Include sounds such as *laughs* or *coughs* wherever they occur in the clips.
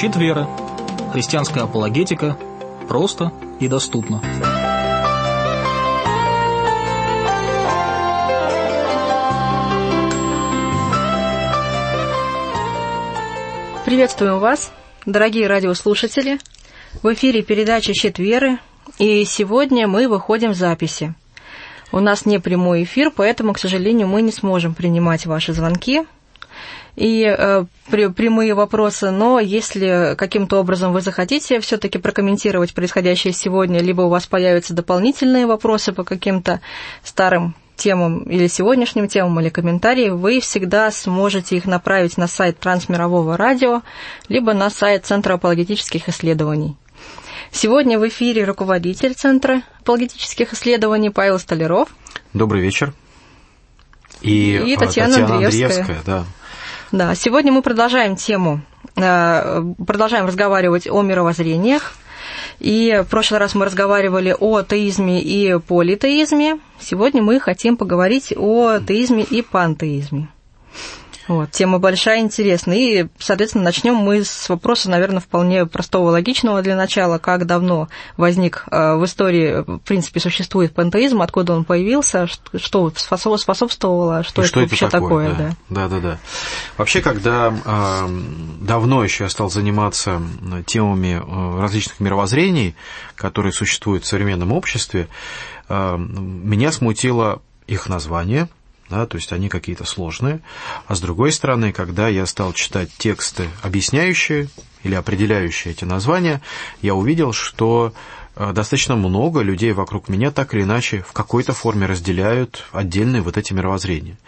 Щит веры. Христианская апологетика. Просто и доступно. Приветствуем вас, дорогие радиослушатели. В эфире передача «Щит веры», и сегодня мы выходим в записи. У нас не прямой эфир, поэтому, к сожалению, мы не сможем принимать ваши звонки и э, прямые вопросы, но если каким-то образом вы захотите все-таки прокомментировать происходящее сегодня, либо у вас появятся дополнительные вопросы по каким-то старым темам или сегодняшним темам, или комментарии, вы всегда сможете их направить на сайт Трансмирового радио, либо на сайт Центра апологетических исследований. Сегодня в эфире руководитель Центра апологетических исследований Павел Столяров. Добрый вечер. И, и Татьяна, Татьяна Андреевская. Андреевская да. Да, сегодня мы продолжаем тему, э, продолжаем разговаривать о мировоззрениях. И в прошлый раз мы разговаривали о теизме и политеизме. Сегодня мы хотим поговорить о теизме и пантеизме. Вот, тема большая, интересная. И, соответственно, начнем мы с вопроса, наверное, вполне простого, логичного для начала. Как давно возник э, в истории, в принципе, существует пантеизм, откуда он появился, что способствовало, что, И это что вообще это такое? такое да. да, да, да. Вообще, когда э, давно еще я стал заниматься темами э, различных мировоззрений, которые существуют в современном обществе, э, меня смутило их название – да, то есть они какие-то сложные. А с другой стороны, когда я стал читать тексты, объясняющие или определяющие эти названия, я увидел, что э, достаточно много людей вокруг меня так или иначе в какой-то форме разделяют отдельные вот эти мировоззрения.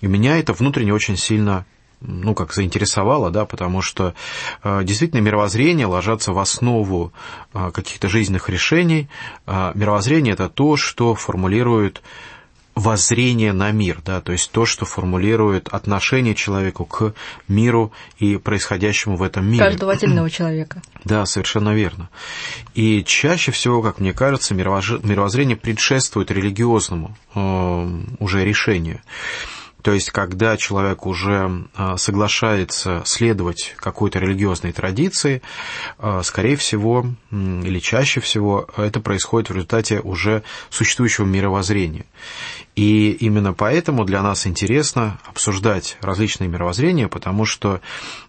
И меня это внутренне очень сильно ну, как заинтересовало, да, потому что э, действительно мировоззрение ложатся в основу э, каких-то жизненных решений. Э, мировоззрение – это то, что формулирует воззрение на мир, да, то есть то, что формулирует отношение человеку к миру и происходящему в этом мире. Каждого отдельного *clears throat* человека. Да, совершенно верно. И чаще всего, как мне кажется, мировоззрение предшествует религиозному э, уже решению. То есть, когда человек уже а, соглашается следовать какой-то религиозной традиции, а, скорее всего, или чаще всего, это происходит в результате уже существующего мировоззрения. И именно поэтому для нас интересно обсуждать различные мировоззрения, потому что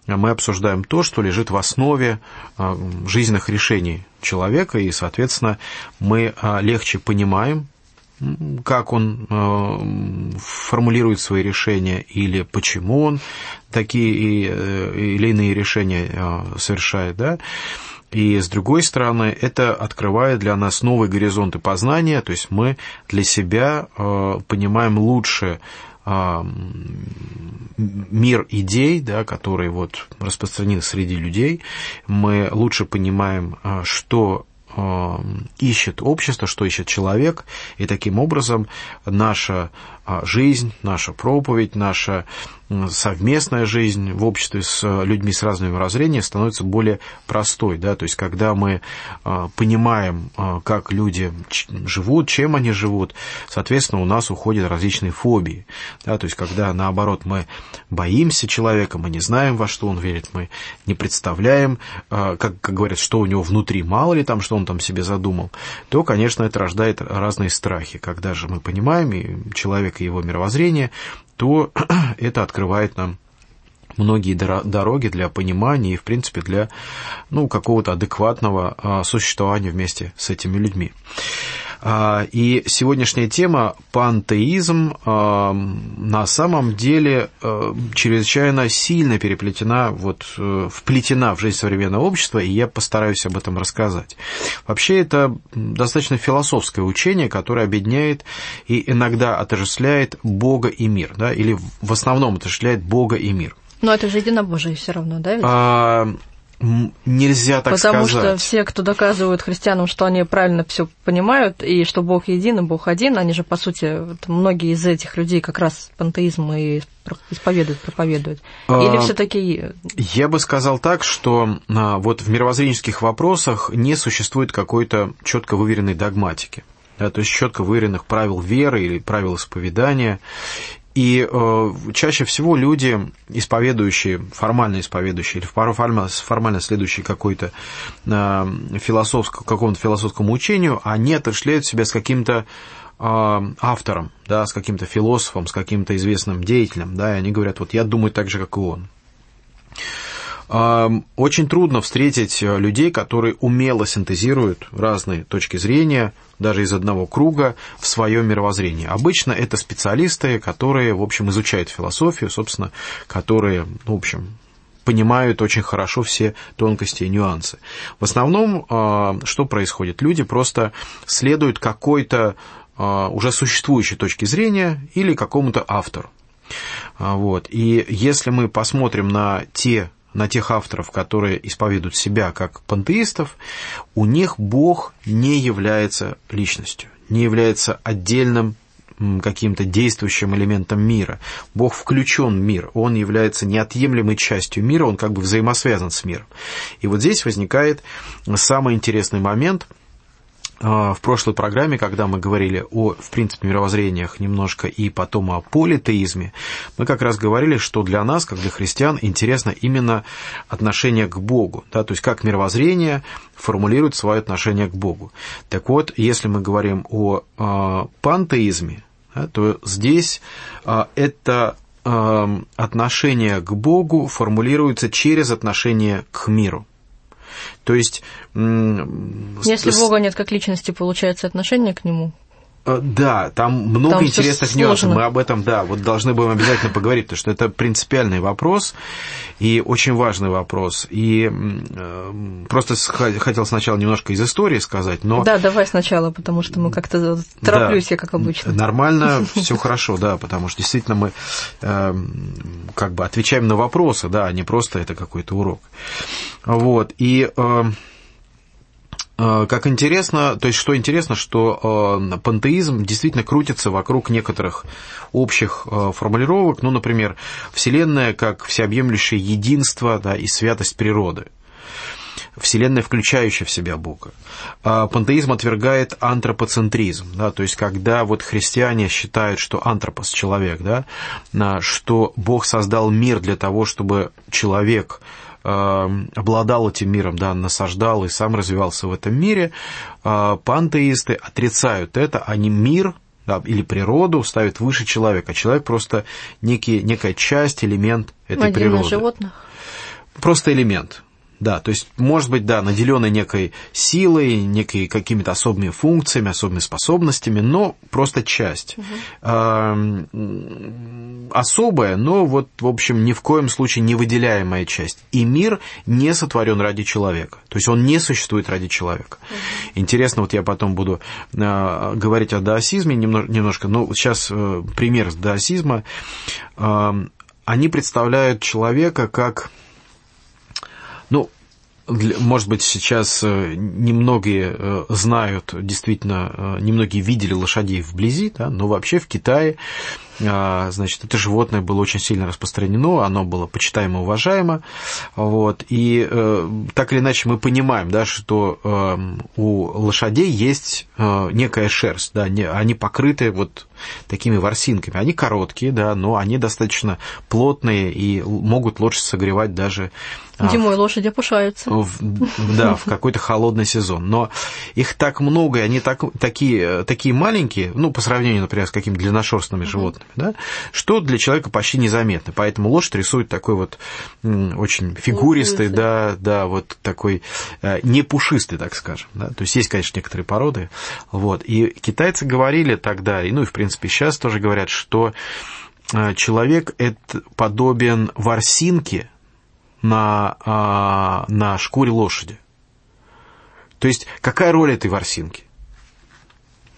мы обсуждаем то, что лежит в основе а, жизненных решений человека, и, соответственно, мы легче понимаем как он э, формулирует свои решения или почему он такие э, или иные решения совершает, да, и с другой стороны, это открывает для нас новые горизонты познания, то есть мы для себя понимаем лучше мир идей, да, которые вот распространены среди людей, мы лучше понимаем, что Эм, ищет общество, что ищет человек, и таким образом наша жизнь, наша проповедь, наша совместная жизнь в обществе с э, людьми с разными мировоззрениями становится более простой. Да? То есть, когда мы э, понимаем, э, как люди живут, чем они живут, соответственно, у нас уходят различные фобии. Да? То есть, когда, наоборот, мы боимся человека, мы не знаем, во что он верит, мы не представляем, как, как говорят, что у него внутри, мало ли там, что он там себе задумал, то, конечно, это рождает разные страхи. Когда же мы понимаем, и человек и его мировоззрение, то *clears throat* это открывает нам многие дороги для понимания и, в принципе, для ну, какого-то адекватного а, существования вместе с этими людьми. А, и сегодняшняя тема пантеизм а, на самом деле а, чрезвычайно сильно переплетена, вот, э, вплетена в жизнь современного общества, и я постараюсь об этом рассказать. Вообще это достаточно философское учение, которое объединяет и иногда отождествляет Бога и мир, да, или в основном отождествляет Бога и мир. Но это же единобожие все равно, да? Ведь? А, нельзя так Потому сказать. Потому что все, кто доказывают христианам, что они правильно все понимают, и что Бог един, и Бог один, они же, по сути, вот, многие из этих людей как раз пантеизм и исповедуют, проповедуют. Или а, все таки Я бы сказал так, что а, вот в мировоззренческих вопросах не существует какой-то четко выверенной догматики. Да, то есть четко выверенных правил веры или правил исповедания. И э, чаще всего люди, исповедующие, формально исповедующие, или формально, формально следующие какой-то э, философскому, какому-то философскому учению, они отошляют себя с каким-то э, автором, да, с каким-то философом, с каким-то известным деятелем, да, и они говорят, вот я думаю так же, как и он. Очень трудно встретить э, людей, которые умело синтезируют разные точки зрения, даже из одного круга, в свое мировоззрение. Обычно это специалисты, которые, в общем, изучают философию, собственно, которые, ну, в общем, понимают очень хорошо все тонкости и нюансы. В основном, а, что происходит? Люди просто следуют какой-то а, уже существующей точке зрения или какому-то автору. А, вот. И если мы посмотрим на те на тех авторов, которые исповедуют себя как пантеистов, у них Бог не является личностью, не является отдельным каким-то действующим элементом мира. Бог включен в мир, он является неотъемлемой частью мира, он как бы взаимосвязан с миром. И вот здесь возникает самый интересный момент – в прошлой программе, когда мы говорили о, в принципе, мировоззрениях немножко и потом о политеизме, мы как раз говорили, что для нас, как для христиан, интересно именно отношение к Богу, да, то есть как мировоззрение формулирует свое отношение к Богу. Так вот, если мы говорим о э, пантеизме, да, то здесь э, это отношение к Богу формулируется через отношение к миру. То есть... Если. Бога нет как личности, получается отношение к Нему? Э, да, там много там интересных нюансов. Мы об этом, да, вот должны будем обязательно поговорить, потому что это принципиальный вопрос и очень важный вопрос. И э, просто хотел сначала немножко из истории сказать, но... Да, давай сначала, потому что мы как-то тороплюсь да, я, как обычно. Нормально, *laughs* все хорошо, да, потому что действительно мы э, как бы отвечаем на вопросы, да, а не просто это какой-то урок. Вот, и... Э, Э, как интересно, то есть что интересно, что э, пантеизм действительно крутится вокруг некоторых общих э, формулировок, ну, например, Вселенная как всеобъемлющее единство да, и святость природы. Вселенная, включающая в себя Бога. Пантеизм отвергает антропоцентризм, да, то есть когда вот христиане считают, что антропос – человек, да, что Бог создал мир для того, чтобы человек обладал этим миром, да, насаждал и сам развивался в этом мире, э, пантеисты отрицают это, они мир да, или природу ставят выше человека. Человек просто некий, некая часть, элемент этой Отдельно природы. животных. Просто элемент. Да, то есть, может быть, да, наделенный некой силой, некой какими-то особыми функциями, особыми способностями, но просто часть. Угу. А, особая, но вот, в общем, ни в коем случае не выделяемая часть. И мир не сотворен ради человека. То есть он не существует ради человека. Угу. Интересно, вот я потом буду а, говорить о даосизме немножко, но сейчас а, пример даосизма. А, они представляют человека как может быть, сейчас э, немногие э, знают, действительно, э, немногие видели лошадей вблизи, да, но вообще в Китае значит, это животное было очень сильно распространено, оно было почитаемо уважаемо, вот, и э, так или иначе мы понимаем, да, что э, у лошадей есть э, некая шерсть, да, не, они покрыты вот такими ворсинками, они короткие, да, но они достаточно плотные и могут лучше согревать даже а, Зимой лошади опушаются. В, да, в какой-то холодный сезон. Но их так много, и они так, такие, такие маленькие, ну, по сравнению, например, с какими-то длинношерстными животными, да, что для человека почти незаметно. Поэтому лошадь рисует такой вот очень фигуристый, да, да, вот такой э, не пушистый, так скажем. Да. То есть есть, конечно, некоторые породы. Вот. И китайцы говорили тогда, и ну и в принципе сейчас тоже говорят, что э, человек это подобен ворсинке на, а, на шкуре лошади. То есть какая роль этой ворсинки?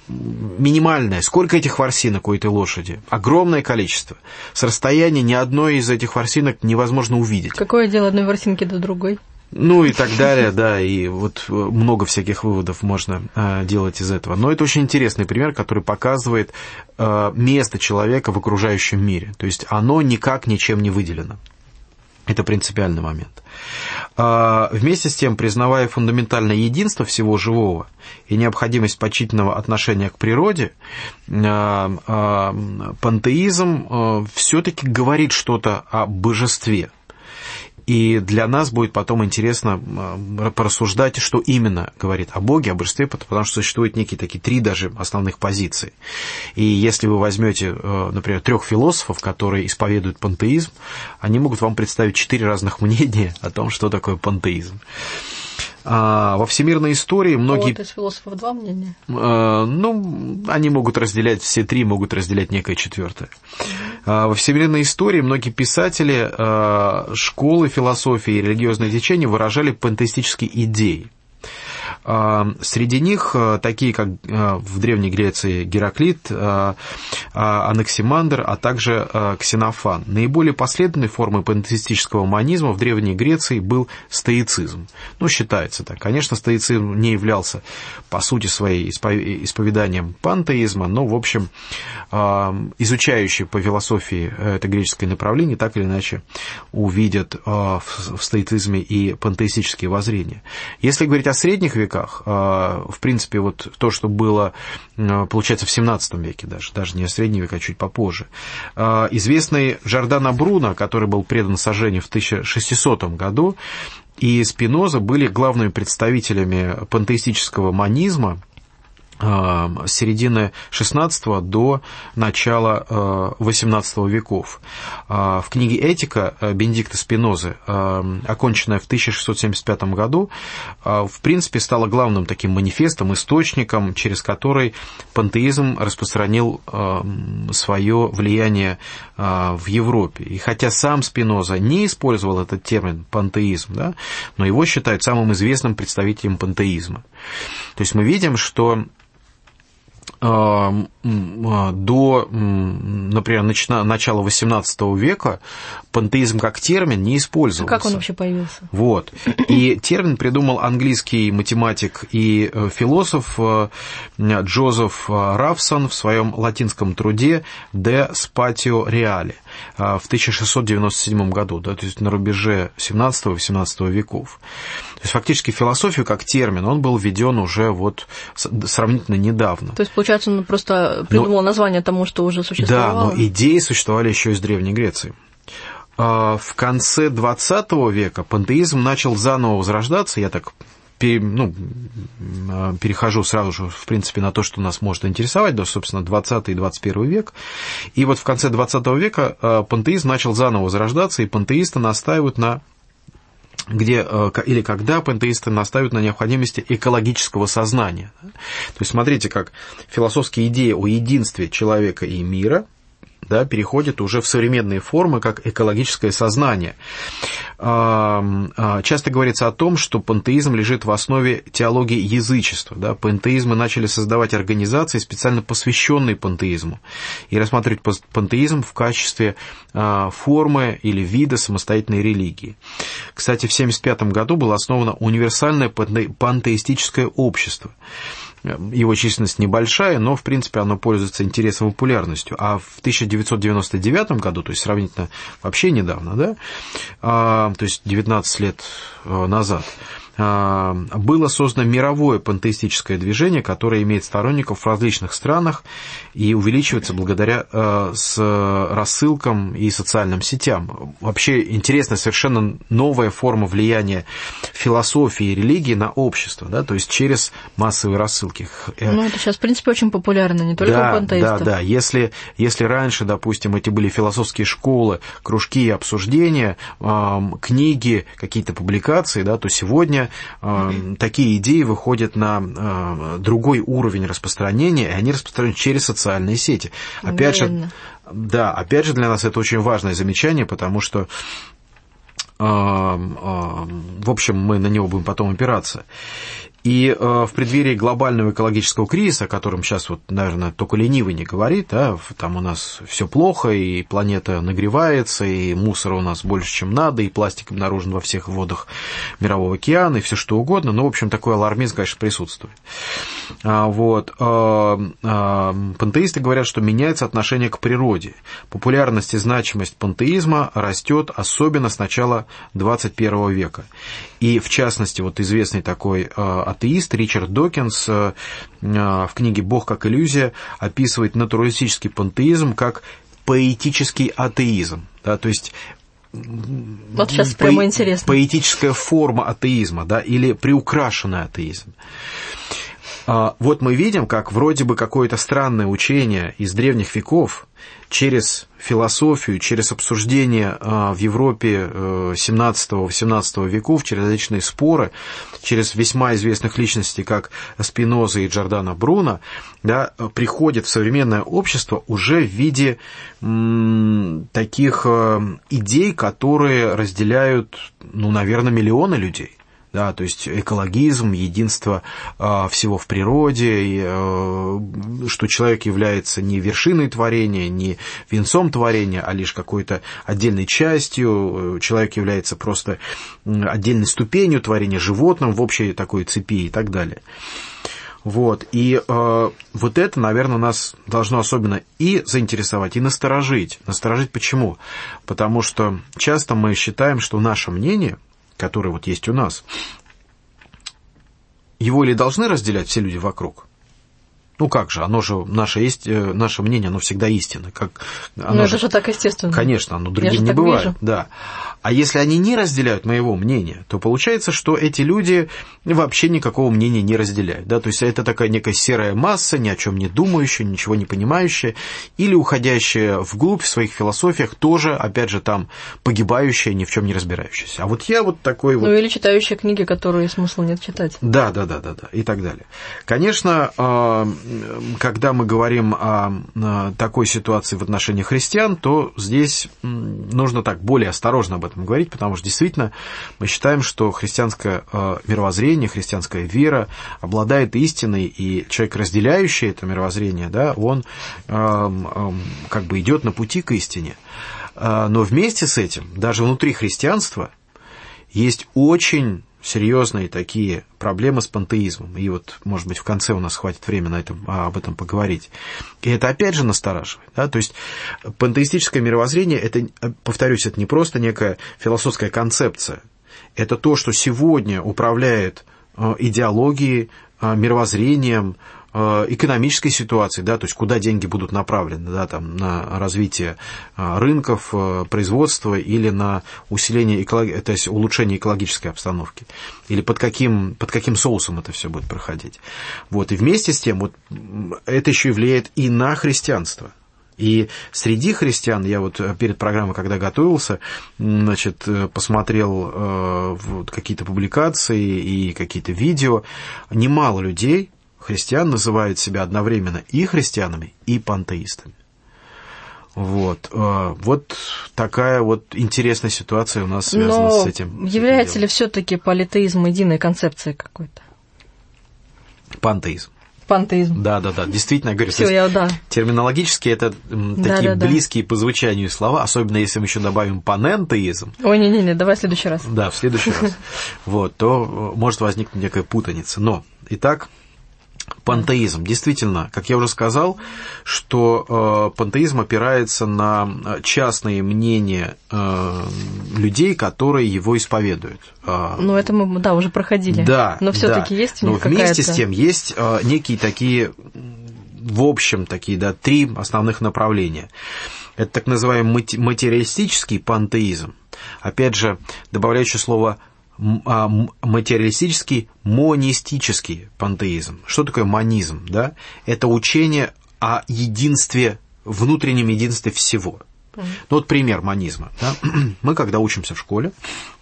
Минимальное. Сколько этих ворсинок у этой лошади? Огромное количество. С расстояния ни одной из этих ворсинок невозможно увидеть. Какое дело одной ворсинки до другой? Ну и так далее, да, и вот много всяких выводов можно э, делать из этого. Но это очень интересный пример, который показывает э, место человека в окружающем мире. То есть оно никак ничем не выделено. Это принципиальный момент. А, вместе с тем, признавая фундаментальное единство всего живого и необходимость почтительного отношения к природе, а, а, пантеизм все-таки говорит что-то о божестве – и для нас будет потом интересно порассуждать, что именно говорит о Боге, о божестве, потому что существуют некие такие три даже основных позиции. И если вы возьмете, э, например, трех философов, которые исповедуют пантеизм, они могут вам представить четыре разных *laughs* мнения о том, что такое пантеизм. А во всемирной истории многие... Вот из философов два мнения? Э, ну, они могут разделять, все три могут разделять некое четвертое. А во всемирной истории многие писатели э, школы философии и религиозные течения выражали пантеистические идеи. Среди них а, такие, как а, в Древней Греции Гераклит, Анаксимандр, а также Ксенофан. Наиболее последовательной формой пантеистического манизма в Древней Греции был стоицизм. Ну, считается так. Конечно, стоицизм не являлся по сути своей исповеданием пантеизма, но, в общем, изучающие по философии это греческое направление так или иначе увидят в стоицизме и пантеистические воззрения. Если говорить о средних веках, веках. А, в принципе, вот то, что было, получается, в 17 веке даже, даже не в средние века, а чуть попозже. А, известный Жордано Бруно, который был предан сожжению в 1600 году, и Спиноза были главными представителями пантеистического манизма, с середины XVI до начала XVIII э, веков. Э, в книге «Этика» Бенедикта Спинозы, оконченная в 1675 году, в принципе стала главным таким манифестом, источником, через который пантеизм распространил свое влияние в Европе. И хотя сам Спиноза не использовал этот термин «пантеизм», да, но его считают самым известным представителем пантеизма. То есть мы видим, что а, до, например, начала XVIII века пантеизм как термин не использовался. А как он вообще появился? Вот. И термин придумал английский математик и э, философ э, Джозеф Рафсон в своем латинском труде «De Spatio Reale» в 1697 году, да, то есть на рубеже 17-18 веков. То есть фактически философию как термин, он был введен уже вот сравнительно недавно. То есть, получается, он просто придумал но, название тому, что уже существовало? Да, но идеи существовали еще из Древней Греции. А, в конце 20 века пантеизм начал заново возрождаться, я так ну, а, перехожу сразу же, в принципе, на то, что нас может интересовать, да, собственно, 20 и 21 век. И вот в конце 20 века а, пантеизм начал заново возрождаться, и пантеисты настаивают на где или когда пантеисты настаивают на необходимости экологического сознания. То есть смотрите, как философские идеи о единстве человека и мира да, переходит уже в современные формы, как экологическое сознание. А, часто говорится о том, что пантеизм лежит в основе теологии язычества. Да? Пантеизмы начали создавать организации, специально посвященные пантеизму, и рассматривать пантеизм в качестве а, формы или вида самостоятельной религии. Кстати, в 1975 году было основано универсальное пантеистическое общество – его численность небольшая, но, в принципе, оно пользуется интересом и популярностью. А в 1999 году, то есть сравнительно вообще недавно, да, а, то есть 19 лет э, назад, было создано мировое пантеистическое движение, которое имеет сторонников в различных странах и увеличивается благодаря а, с рассылкам и социальным сетям. Вообще интересная совершенно новая форма влияния философии и религии на общество, да, то есть через массовые рассылки. Э, ну, это сейчас, в принципе, очень популярно, не только да, у пантеистов. Да, да, если, если раньше, допустим, эти были философские школы, кружки и обсуждения, книги, какие-то публикации, да, то сегодня э, такие идеи выходят на э, другой уровень распространения, и они распространяются через социальные сети. Опять же, да, опять же для нас это очень важное замечание, потому что в общем, мы на него будем потом опираться. И э, в преддверии глобального экологического кризиса, о котором сейчас, вот, наверное, только ленивый не говорит, да, там у нас все плохо, и планета нагревается, и мусора у нас больше, чем надо, и пластик обнаружен во всех водах Мирового океана, и все что угодно. Ну, в общем, такой алармизм, конечно, присутствует. А, вот. А, а, пантеисты говорят, что меняется отношение к природе. Популярность и значимость пантеизма растет особенно с начала 21 века. И, в частности, вот известный такой атеист Ричард Докинс э, э, в книге «Бог как иллюзия» описывает натуралистический пантеизм как поэтический атеизм. Да, то есть вот сейчас прямо по- интересно. Поэтическая форма атеизма, да, или приукрашенный атеизм. А, вот мы видим, как вроде бы какое-то странное учение из древних веков через философию, через обсуждение а, в Европе 17-18 э, веков, через различные споры, через весьма известных личностей, как Спиноза и Джордана Бруно, да, приходит в современное общество уже в виде таких э, идей, которые разделяют, ну, наверное, миллионы людей да, то есть экологизм, единство э, всего в природе, э, что человек является не вершиной творения, не венцом творения, а лишь какой-то отдельной частью, человек является просто отдельной ступенью творения, животным в общей такой цепи и так далее. Вот. И э, вот это, наверное, нас должно особенно и заинтересовать, и насторожить. Насторожить почему? Потому что часто мы считаем, что наше мнение, который вот есть у нас, его или должны разделять все люди вокруг? Ну как же, оно же, наше, есть, э, наше мнение, оно всегда истинно. Как, оно ну это же так естественно. Конечно, оно другим не бывает. Вижу. Да. А если они не разделяют моего мнения, то получается, что эти люди вообще никакого мнения не разделяют. Да? То есть это такая некая серая масса, ни о чем не думающая, ничего не понимающая, или уходящая вглубь в своих философиях, тоже, опять же, там погибающая, ни в чем не разбирающаяся. А вот я вот такой вот... Ну или читающая книги, которые смысла нет читать. Да, да, да, да, да, и так далее. Конечно, а, когда мы говорим о такой ситуации в отношении христиан, то здесь нужно так более осторожно об этом этом говорить, потому что действительно мы считаем, что христианское э, мировоззрение, христианская вера обладает истиной, и человек, разделяющий это мировоззрение, да, он эм, эм, как бы идет на пути к истине. Э, но вместе с этим, даже внутри христианства, есть очень серьезные такие проблемы с пантеизмом. И вот, может быть, в конце у нас хватит времени на этом, а, об этом поговорить. И это опять же настораживает. Да? То есть пантеистическое мировоззрение, это, повторюсь, это не просто некая философская концепция. Это то, что сегодня управляет а, идеологией, а, мировоззрением, экономической ситуации, да, то есть куда деньги будут направлены, да, там, на развитие э, рынков, э, производства или на усиление, экологи... то есть улучшение экологической обстановки, или под каким, под каким соусом это все будет проходить. Вот, и вместе с тем, вот, это еще и влияет и на христианство, и среди христиан, я вот перед программой, когда готовился, значит, посмотрел э, вот какие-то публикации и какие-то видео, немало людей христиан называют себя одновременно и христианами, и пантеистами. Вот, э, вот такая вот интересная ситуация у нас связана Но с этим. Является ли все-таки политеизм единой концепцией какой-то? Пантеизм. Пантеизм. Да, да, да. Действительно, я говорю, Всё, я, да. терминологически это да, такие да, близкие да. по звучанию слова, особенно если мы еще добавим панентеизм. Ой, не-не-не, давай в следующий раз. Да, в следующий раз. *laughs* Вот, то может возникнуть некая путаница. Но, итак, Пантеизм. Действительно, как я уже сказал, что э, пантеизм опирается на частные мнения э, людей, которые его исповедуют. Э, ну, это мы, да, уже проходили. Да. Но все-таки да. есть у них Но вместе с тем есть э, некие такие, в общем, такие, да, три основных направления. Это так называемый материалистический пантеизм. Опять же, добавляющий слово материалистический монистический пантеизм. Что такое монизм? Да? Это учение о единстве, внутреннем единстве всего. Ну вот пример монизма. Да? *clears throat* Мы когда учимся в школе, а,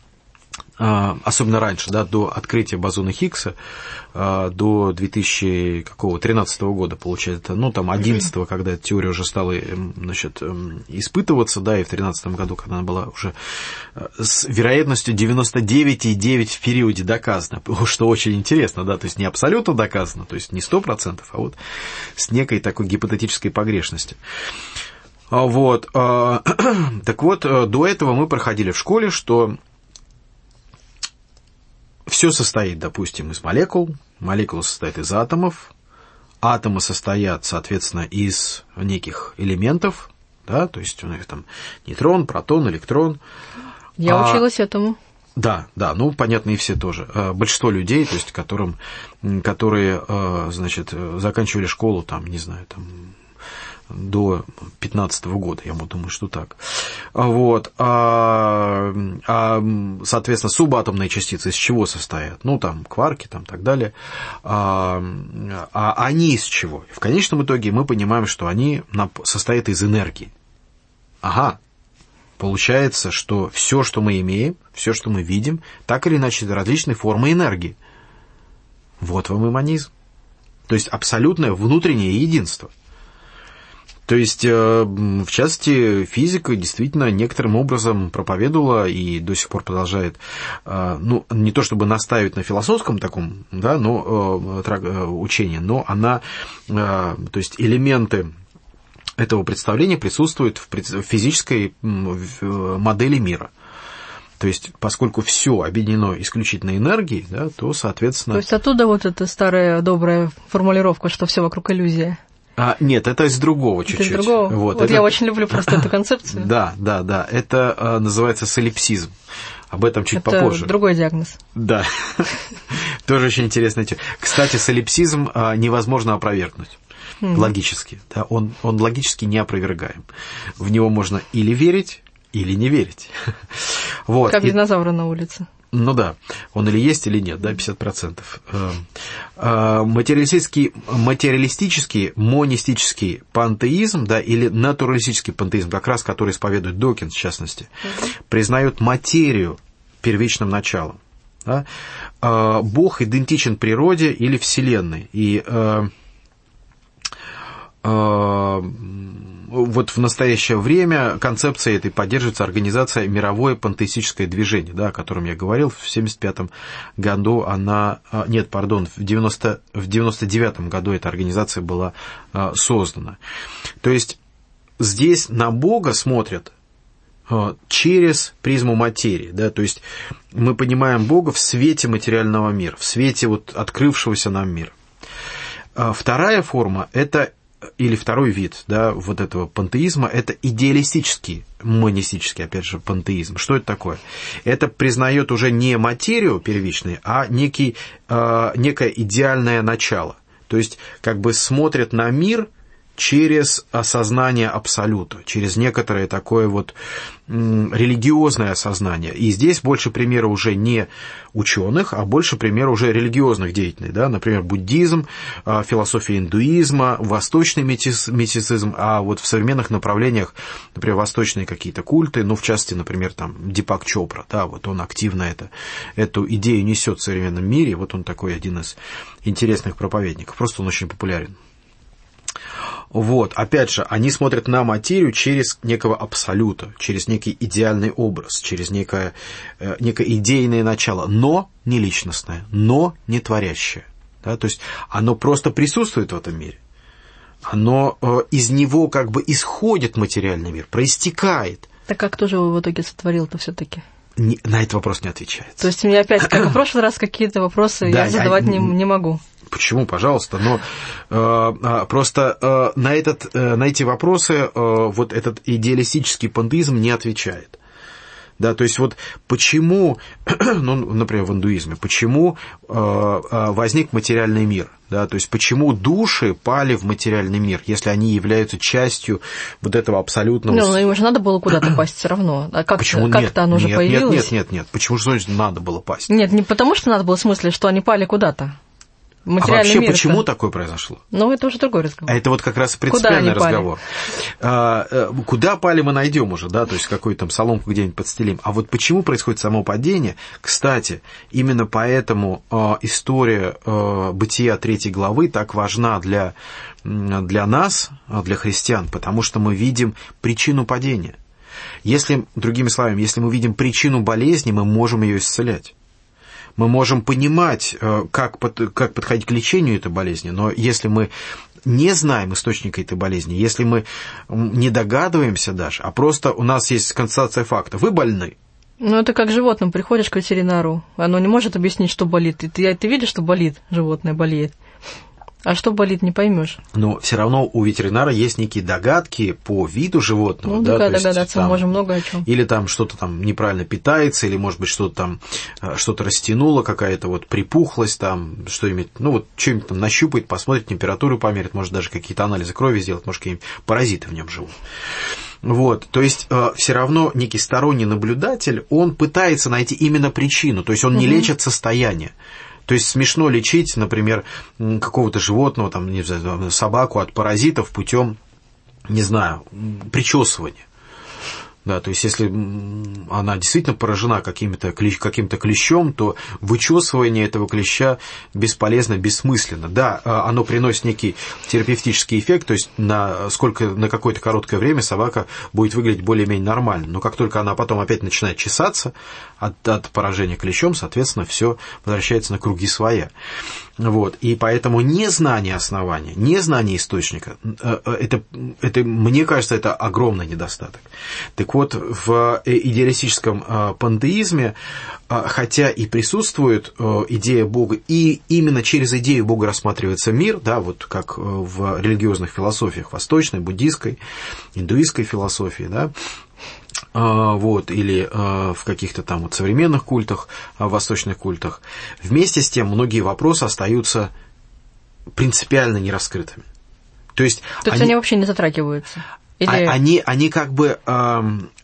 особенно раньше, да, до открытия бозона Хиггса, а, до 2013 года, получается, ну, там, 11 когда эта теория уже стала, эм, значит, эм, испытываться, да, и в 2013 году, когда она была уже э, с вероятностью 99,9 в периоде доказана, *laughs* что очень интересно, да, то есть не абсолютно доказано, то есть не 100%, а вот с некой такой гипотетической погрешностью. Вот. *clears throat* Так вот, э, до этого мы проходили в школе, что все состоит, допустим, из молекул, молекулы состоят из атомов, атомы состоят, соответственно, из неких элементов, да, то есть у них там нейтрон, протон, электрон. Я а, училась этому. Да, да, ну, понятно, и все тоже. Э, большинство людей, то есть, которым, которые, э, значит, заканчивали школу, там, не знаю, там, до 15 года, я думаю, что так. Вот. А, а, соответственно, субатомные частицы из чего состоят? Ну, там, кварки, там, так далее. А, а они из чего? В конечном итоге мы понимаем, что они состоят из энергии. Ага, получается, что все, что мы имеем, все, что мы видим, так или иначе, это различные формы энергии. Вот вам иманизм. То есть абсолютное внутреннее единство – то есть, э, в частности, физика действительно некоторым образом проповедовала и до сих пор продолжает, э, ну, не то чтобы наставить на философском таком, да, но э, учении, но она, то есть элементы этого представления присутствуют в физической модели мира. То есть, поскольку все объединено исключительно энергией, да, то, соответственно... То есть оттуда вот эта старая добрая формулировка, что все вокруг иллюзия. А, нет, это из другого чуть-чуть. Это из другого. Вот, вот это... я очень люблю просто эту концепцию. Да, да, да. Это а, называется солипсизм. Об этом чуть это попозже. другой диагноз. Да. *laughs* Тоже очень интересно. Кстати, солипсизм а, невозможно опровергнуть. Логически. Да, он, он логически неопровергаем. В него можно или верить, или не верить. *laughs* Вот. Как динозавры на улице. Ну да, он или есть, или нет, да, 50%. Эм, э, материалистический, материалистический монистический пантеизм, да, или натуралистический пантеизм, как раз который исповедует Докинс, в частности, признает материю первичным началом. Да? Э, Бог идентичен природе или Вселенной. И э, вот в настоящее время концепция этой поддерживается организация «Мировое пантеистическое движение», да, о котором я говорил. В 1975 году она... А, нет, пардон, в 90, в 99 году эта организация была а, создана. То есть здесь на Бога смотрят а, через призму материи, да, то есть мы понимаем Бога в свете материального мира, в свете вот открывшегося нам мира. Вторая форма – это или второй вид да, вот этого пантеизма – это идеалистический, монистический, опять же, пантеизм. Что это такое? Это признает уже не материю первичную, а некий, э, некое идеальное начало. То есть, как бы смотрит на мир – через осознание абсолюта, через некоторое такое вот религиозное осознание. И здесь больше примера уже не ученых, а больше примера уже религиозных деятелей. Да? Например, буддизм, а, философия индуизма, восточный мистицизм, а вот в современных направлениях, например, восточные какие-то культы, ну, в частности, например, там, Дипак Чопра, да, вот он активно это, эту идею несет в современном мире, вот он такой один из интересных проповедников, просто он очень популярен. Вот, опять же, они смотрят на материю через некого абсолюта, через некий идеальный образ, через некое, э, некое идейное начало, но не личностное, но не творящее. Да? То есть оно просто присутствует в этом мире. Оно э, из него как бы исходит материальный мир, проистекает. Так как кто же его в итоге сотворил-то все-таки? на этот вопрос не отвечает. То есть мне опять, как в прошлый раз, какие-то вопросы да, я задавать я, не, не могу. Почему, пожалуйста, но э, а, просто э, на, этот, э, на эти вопросы э, вот этот идеалистический пантеизм не отвечает. Да, то есть вот почему, *clears throat* ну, например, в индуизме, почему э, э, возник материальный мир, да, то есть почему души пали в материальный мир, если они являются частью вот этого абсолютного... Ну, им же надо было куда-то *clears throat* пасть все равно. А как почему как нет? оно нет, же появилось? Нет, нет, нет, нет. Почему же надо было пасть? Нет, не потому что надо было в смысле, что они пали куда-то. А вообще мир почему такое произошло? Ну, это уже другой разговор. А это вот как раз принципиальный разговор. а, э, куда пали мы найдем уже, да, то есть какую-то там соломку где-нибудь подстелим. А вот почему происходит само падение? Кстати, именно поэтому а, история а, бытия третьей главы так важна для, для нас, для христиан, потому что мы видим причину падения. Если, другими словами, если мы видим причину болезни, мы можем ее исцелять мы можем понимать, как, под, как подходить к лечению этой болезни, но если мы не знаем источника этой болезни, если мы не догадываемся даже, а просто у нас есть констатация факта, вы больны, ну, это как животным. Приходишь к ветеринару, оно не может объяснить, что болит. Ты, ты, ты видишь, что болит, животное болеет. А что болит, не поймешь. Но все равно у ветеринара есть некие догадки по виду животного. Ну, да, да догадаться там, мы можем много о чем. Или там что-то там неправильно питается, или, может быть, что-то там э, что-то растянуло, какая-то вот припухлость там, что-нибудь, ну, вот что-нибудь там нащупает, посмотрит, температуру померит, может, даже какие-то анализы крови сделать, может, какие-нибудь паразиты в нем живут. Вот, то есть э, все равно некий сторонний наблюдатель, он пытается найти именно причину, то есть он угу. не лечит состояние. То есть смешно лечить, например, какого-то животного, там, не знаю, собаку от паразитов путем, не знаю, причесывания. Да, то есть, если она действительно поражена каким-то каким клещом, то вычесывание этого клеща бесполезно, бессмысленно. Да, а, оно приносит некий терапевтический эффект, то есть на, сколько, на какое-то короткое время собака будет выглядеть более-менее нормально. Но как только она потом опять начинает чесаться от, от поражения клещом, соответственно, все возвращается на круги своя. Вот. И поэтому незнание основания, незнание источника, э, э, это, это, мне кажется, это огромный недостаток. Так вот, в идеалистическом э, пантеизме, хотя и присутствует идея Бога, и именно через идею Бога рассматривается мир, да, вот как в религиозных философиях, восточной, буддийской, индуистской философии, да, вот, или а, в каких-то там вот современных культах, а, восточных культах. Вместе с тем многие вопросы остаются принципиально нераскрытыми. То есть, То есть они, они вообще не затрагиваются? Или... Они, они, как бы,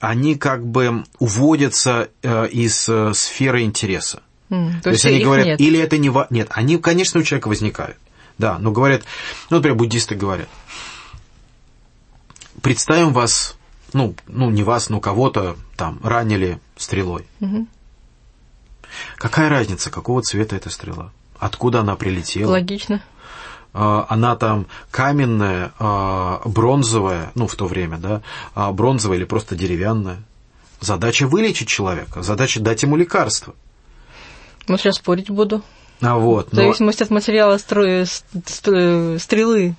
они как бы уводятся из э, сферы интереса. Mm, то, то есть они говорят, нет. или это не... Нет, они, конечно, у человека возникают. Да, но говорят, ну, например, буддисты говорят, представим вас ну, ну не вас, но кого-то там ранили стрелой. Угу. Какая разница, какого цвета эта стрела? Откуда она прилетела? Логично. А, она там каменная, а, бронзовая, ну, в то время, да, а, бронзовая или просто деревянная. Задача вылечить человека, задача дать ему лекарство. Ну, сейчас спорить буду. А вот, В зависимости но... от материала стру... стрелы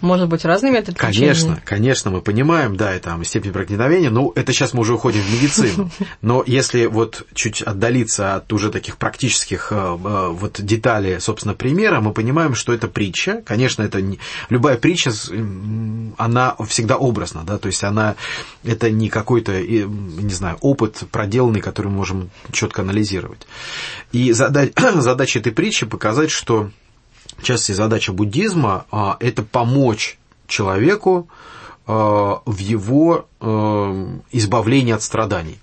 может быть разный метод Конечно, лечения? конечно, мы понимаем, да, это там степень проникновения, но это сейчас мы уже уходим в медицину. *laughs* Но если вот чуть отдалиться от уже таких практических э, э, вот деталей, собственно, примера, мы понимаем, что это притча. Конечно, это не... любая притча, она всегда образна, да, то есть она, это не какой-то, не знаю, опыт проделанный, который мы можем четко анализировать. И *coughs* задача этой притчи показать, что в частности, задача буддизма а, – это помочь человеку а, в его а, избавлении от страданий.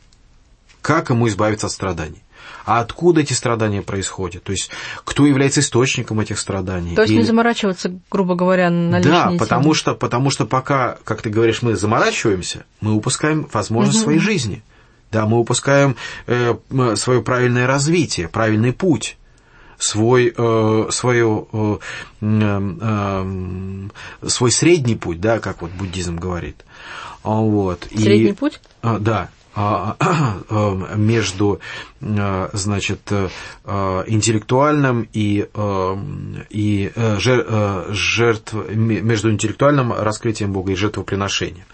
Как ему избавиться от страданий? А откуда эти страдания происходят? То есть, кто является источником этих страданий? То есть, Или... не заморачиваться, грубо говоря, на Да, потому что, потому что пока, как ты говоришь, мы заморачиваемся, мы упускаем возможность угу. своей жизни. Да, мы упускаем э, свое правильное развитие, правильный путь свой, э, свою, э, э, свой средний путь, да, как вот буддизм говорит. Вот. Средний и, путь? Да, *clears throat* между значит, интеллектуальным и, и жертв, между интеллектуальным раскрытием Бога и жертвоприношением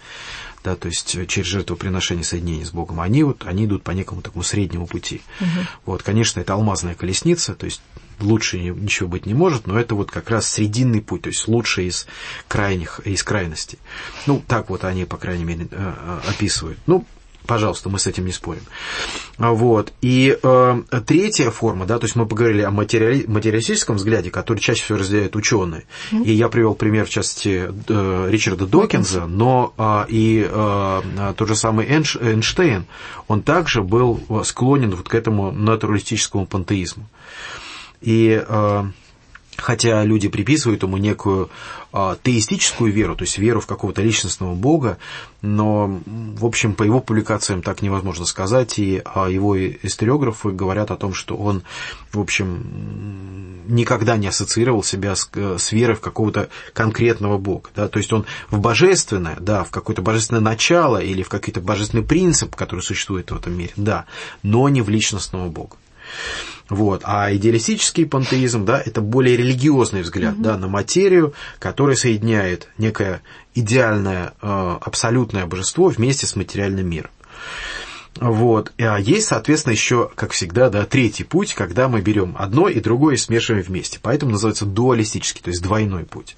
да, то есть через жертвоприношение соединения с Богом, они вот, они идут по некому такому среднему пути. Угу. Вот, конечно, это алмазная колесница, то есть лучше ничего быть не может, но это вот как раз срединный путь, то есть лучший из крайних, из крайностей. Ну, так вот они, по крайней мере, э, э, описывают. Ну, Пожалуйста, мы с этим не спорим. Вот. И э, третья форма, да, то есть мы поговорили о материали, материалистическом взгляде, который чаще всего разделяют ученые. Mm-hmm. И я привел пример, в частности, э, Ричарда Докинза, но э, и э, тот же самый Эйнш, Эйнштейн, он также был склонен вот к этому натуралистическому пантеизму. И э, хотя люди приписывают ему некую а, теистическую веру, то есть веру в какого-то личностного бога, но, в общем, по его публикациям так невозможно сказать, и а, его историографы говорят о том, что он, в общем, никогда не ассоциировал себя с, с верой в какого-то конкретного бога, да, то есть он в божественное, да, в какое-то божественное начало или в какой-то божественный принцип, который существует в этом мире, да, но не в личностного бога. Вот. А идеалистический пантеизм, да, это более религиозный взгляд mm-hmm. да, на материю, который соединяет некое идеальное, э, абсолютное божество вместе с материальным миром. Вот. А есть, соответственно, еще, как всегда, да, третий путь, когда мы берем одно и другое и смешиваем вместе. Поэтому называется дуалистический, то есть двойной путь.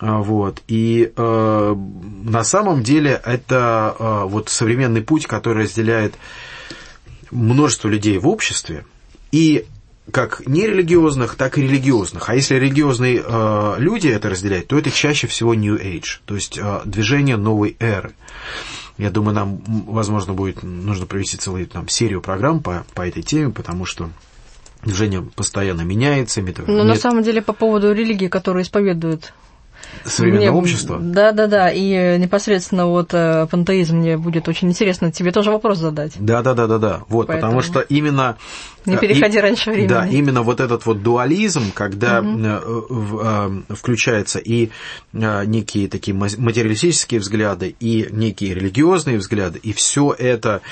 А, вот. И э, на самом деле это э, вот современный путь, который разделяет множество людей в обществе, и как нерелигиозных, так и религиозных. А если религиозные э, люди это разделяют, то это чаще всего New Age, то есть э, движение новой эры. Я думаю, нам, возможно, будет нужно провести целую там, серию программ по, по этой теме, потому что движение постоянно меняется. Но мет... на самом деле по поводу религии, которую исповедуют современное мне, общество. Да, да, да. И непосредственно вот э, пантеизм мне будет очень интересно тебе тоже вопрос задать. Да, да, да, да, да. Вот, Поэтому... потому что именно не переходи и, раньше времени. Да, именно вот этот вот дуализм, когда угу. включаются и некие такие материалистические взгляды, и некие религиозные взгляды, и все это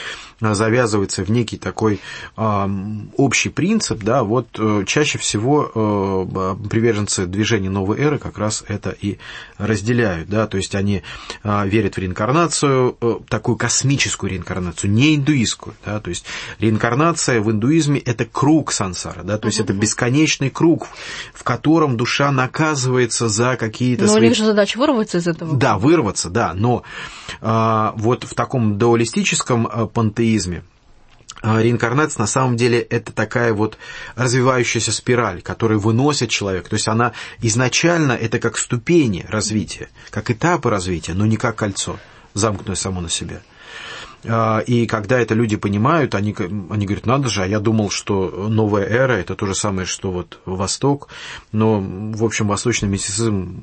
завязывается в некий такой общий принцип, да, вот э, чаще всего э, приверженцы движения новой эры как раз это и разделяют, да, то есть они верят в реинкарнацию, такую космическую реинкарнацию, не индуистскую, да, то есть реинкарнация в индуизме это круг сансара, да, то есть это бесконечный круг, в котором душа наказывается за какие-то... Но свои... у них же задача вырваться из этого. Да, вырваться, да, но а, вот в таком дуалистическом а, пантеизме, а, реинкарнация на самом деле это такая вот развивающаяся спираль, которая выносит человека. То есть она изначально это как ступени развития, как этапы развития, но не как кольцо, замкнутое само на себя. А, и когда это люди понимают, они, они говорят, надо же, а я думал, что новая эра – это то же самое, что вот Восток. Но, в общем, восточный мистицизм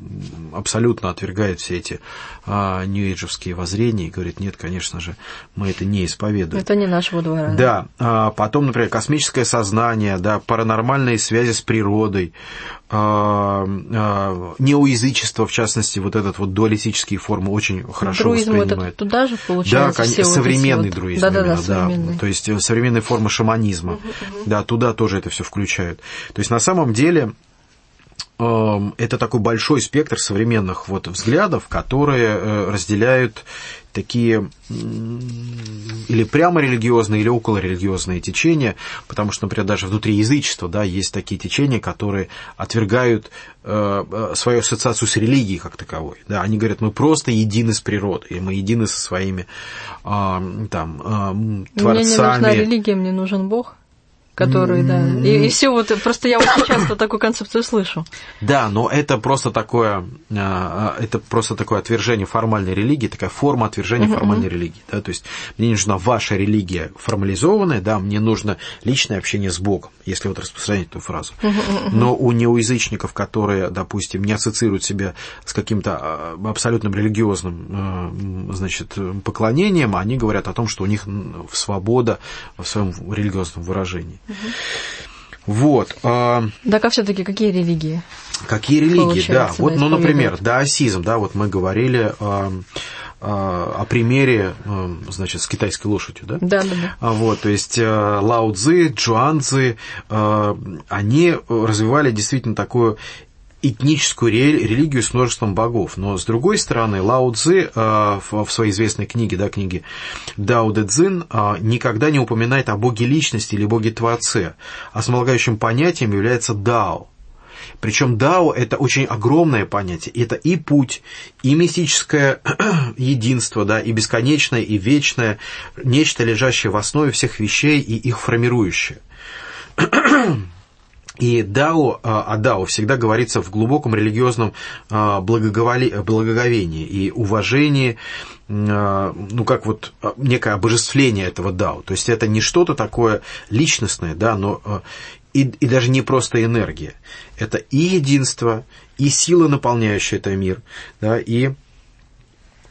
абсолютно отвергает все эти а, нью-эйджевские воззрения и говорит, нет, конечно же, мы это не исповедуем. Это не нашего двора. Да. А потом, например, космическое сознание, да, паранормальные связи с природой, а, а, неоязычество, в частности, вот этот вот дуалистические формы очень хорошо Друизм воспринимает. это туда же получается? Да, конечно, современный вот... друизм. Да, да, да, современный. То есть э, современные формы шаманизма. Угу, угу. Да, туда тоже это все включают. То есть на самом деле это такой большой спектр современных вот взглядов, которые э, разделяют такие или прямо религиозные, или около религиозные течения, потому что, например, даже внутри язычества да, есть такие течения, которые отвергают э, э, свою ассоциацию с религией как таковой. Да, они говорят, мы просто едины с природой, и мы едины со своими э, там, э, творцами. Мне не нужна религия, мне нужен Бог которые, да. И, и все вот просто я очень часто такую концепцию слышу. Да, но это просто такое, а, а, это просто такое отвержение формальной религии, такая форма отвержения формальной религии. Да? То есть мне нужна ваша религия формализованная, да, мне нужно личное общение с Богом, если вот распространять эту фразу. Но у неоязычников, которые, допустим, не ассоциируют себя с каким-то а, абсолютным религиозным, значит, поклонением, они говорят о том, что у них свобода в своем религиозном выражении. Вот. А... Так а все-таки какие религии? Какие религии, да. Вот, ну, например, даосизм, да, вот мы говорили а, а, о примере, значит, с китайской лошадью, да? Да, да, да. Вот, то есть Лао Цзы, Джуан Цзы, они развивали действительно такую этническую религию с множеством богов. Но, с другой стороны, Лао Цзи э, в своей известной книге, да, книге Дао Дэ Цзин, э, никогда не упоминает о боге личности или боге Творце. Основополагающим понятием является Дао. Причем Дао – это очень огромное понятие. Это и путь, и мистическое *clears throat* единство, да, и бесконечное, и вечное, нечто, лежащее в основе всех вещей и их формирующее. *clears throat* И дао, а, о дао всегда говорится в глубоком религиозном а, благоговении и уважении, а, ну, как вот некое обожествление этого дао. То есть это не что-то такое личностное, да, но и, и даже не просто энергия. Это и единство, и сила, наполняющая этот мир, да, и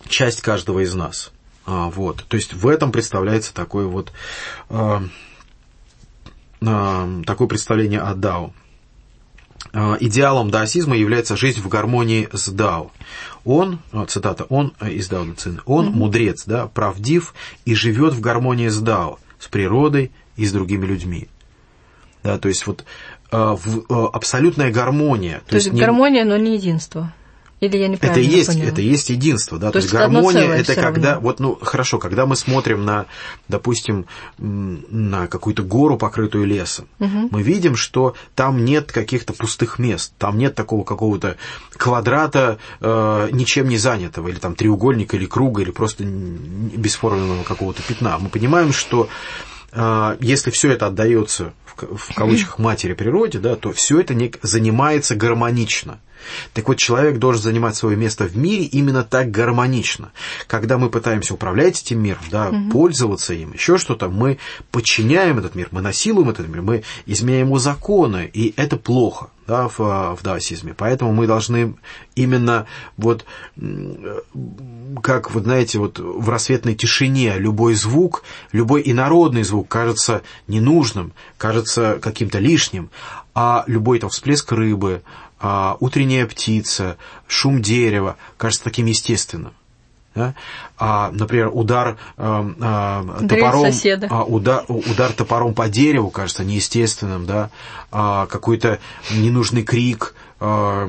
часть каждого из нас. А, вот. То есть в этом представляется такое вот а, а, такое представление о Дао. А, идеалом даосизма является жизнь в гармонии с Дао. Он, а, цитата, он э, из Дао Цин, он mm-hmm. мудрец, да, правдив и живет в гармонии с Дао, с природой и с другими людьми. Да, то есть вот абсолютная гармония. То, то есть, есть гармония, но не единство. Или я неправильно это есть, поняла? это есть единство, да. То, то есть гармония это когда, равно. вот, ну хорошо, когда мы смотрим на, допустим, на какую-то гору, покрытую лесом, угу. мы видим, что там нет каких-то пустых мест, там нет такого какого-то квадрата э, ничем не занятого, или там треугольника, или круга, или просто бесформенного какого-то пятна. Мы понимаем, что э, если все это отдается в, в кавычках матери природе, да, то все это не, занимается гармонично. Так вот, человек должен занимать свое место в мире именно так гармонично. Когда мы пытаемся управлять этим миром, да, угу. пользоваться им, еще что-то, мы подчиняем этот мир, мы насилуем этот мир, мы изменяем его законы, и это плохо да, в, в даосизме. Поэтому мы должны именно вот как, вот знаете, вот в рассветной тишине любой звук, любой инородный звук кажется ненужным, кажется каким-то лишним, а любой там всплеск рыбы, а, утренняя птица, шум дерева кажется таким естественным. Да? А, например, удар а, топором, а, удар, удар топором по дереву кажется неестественным, да? а, какой-то ненужный крик, а,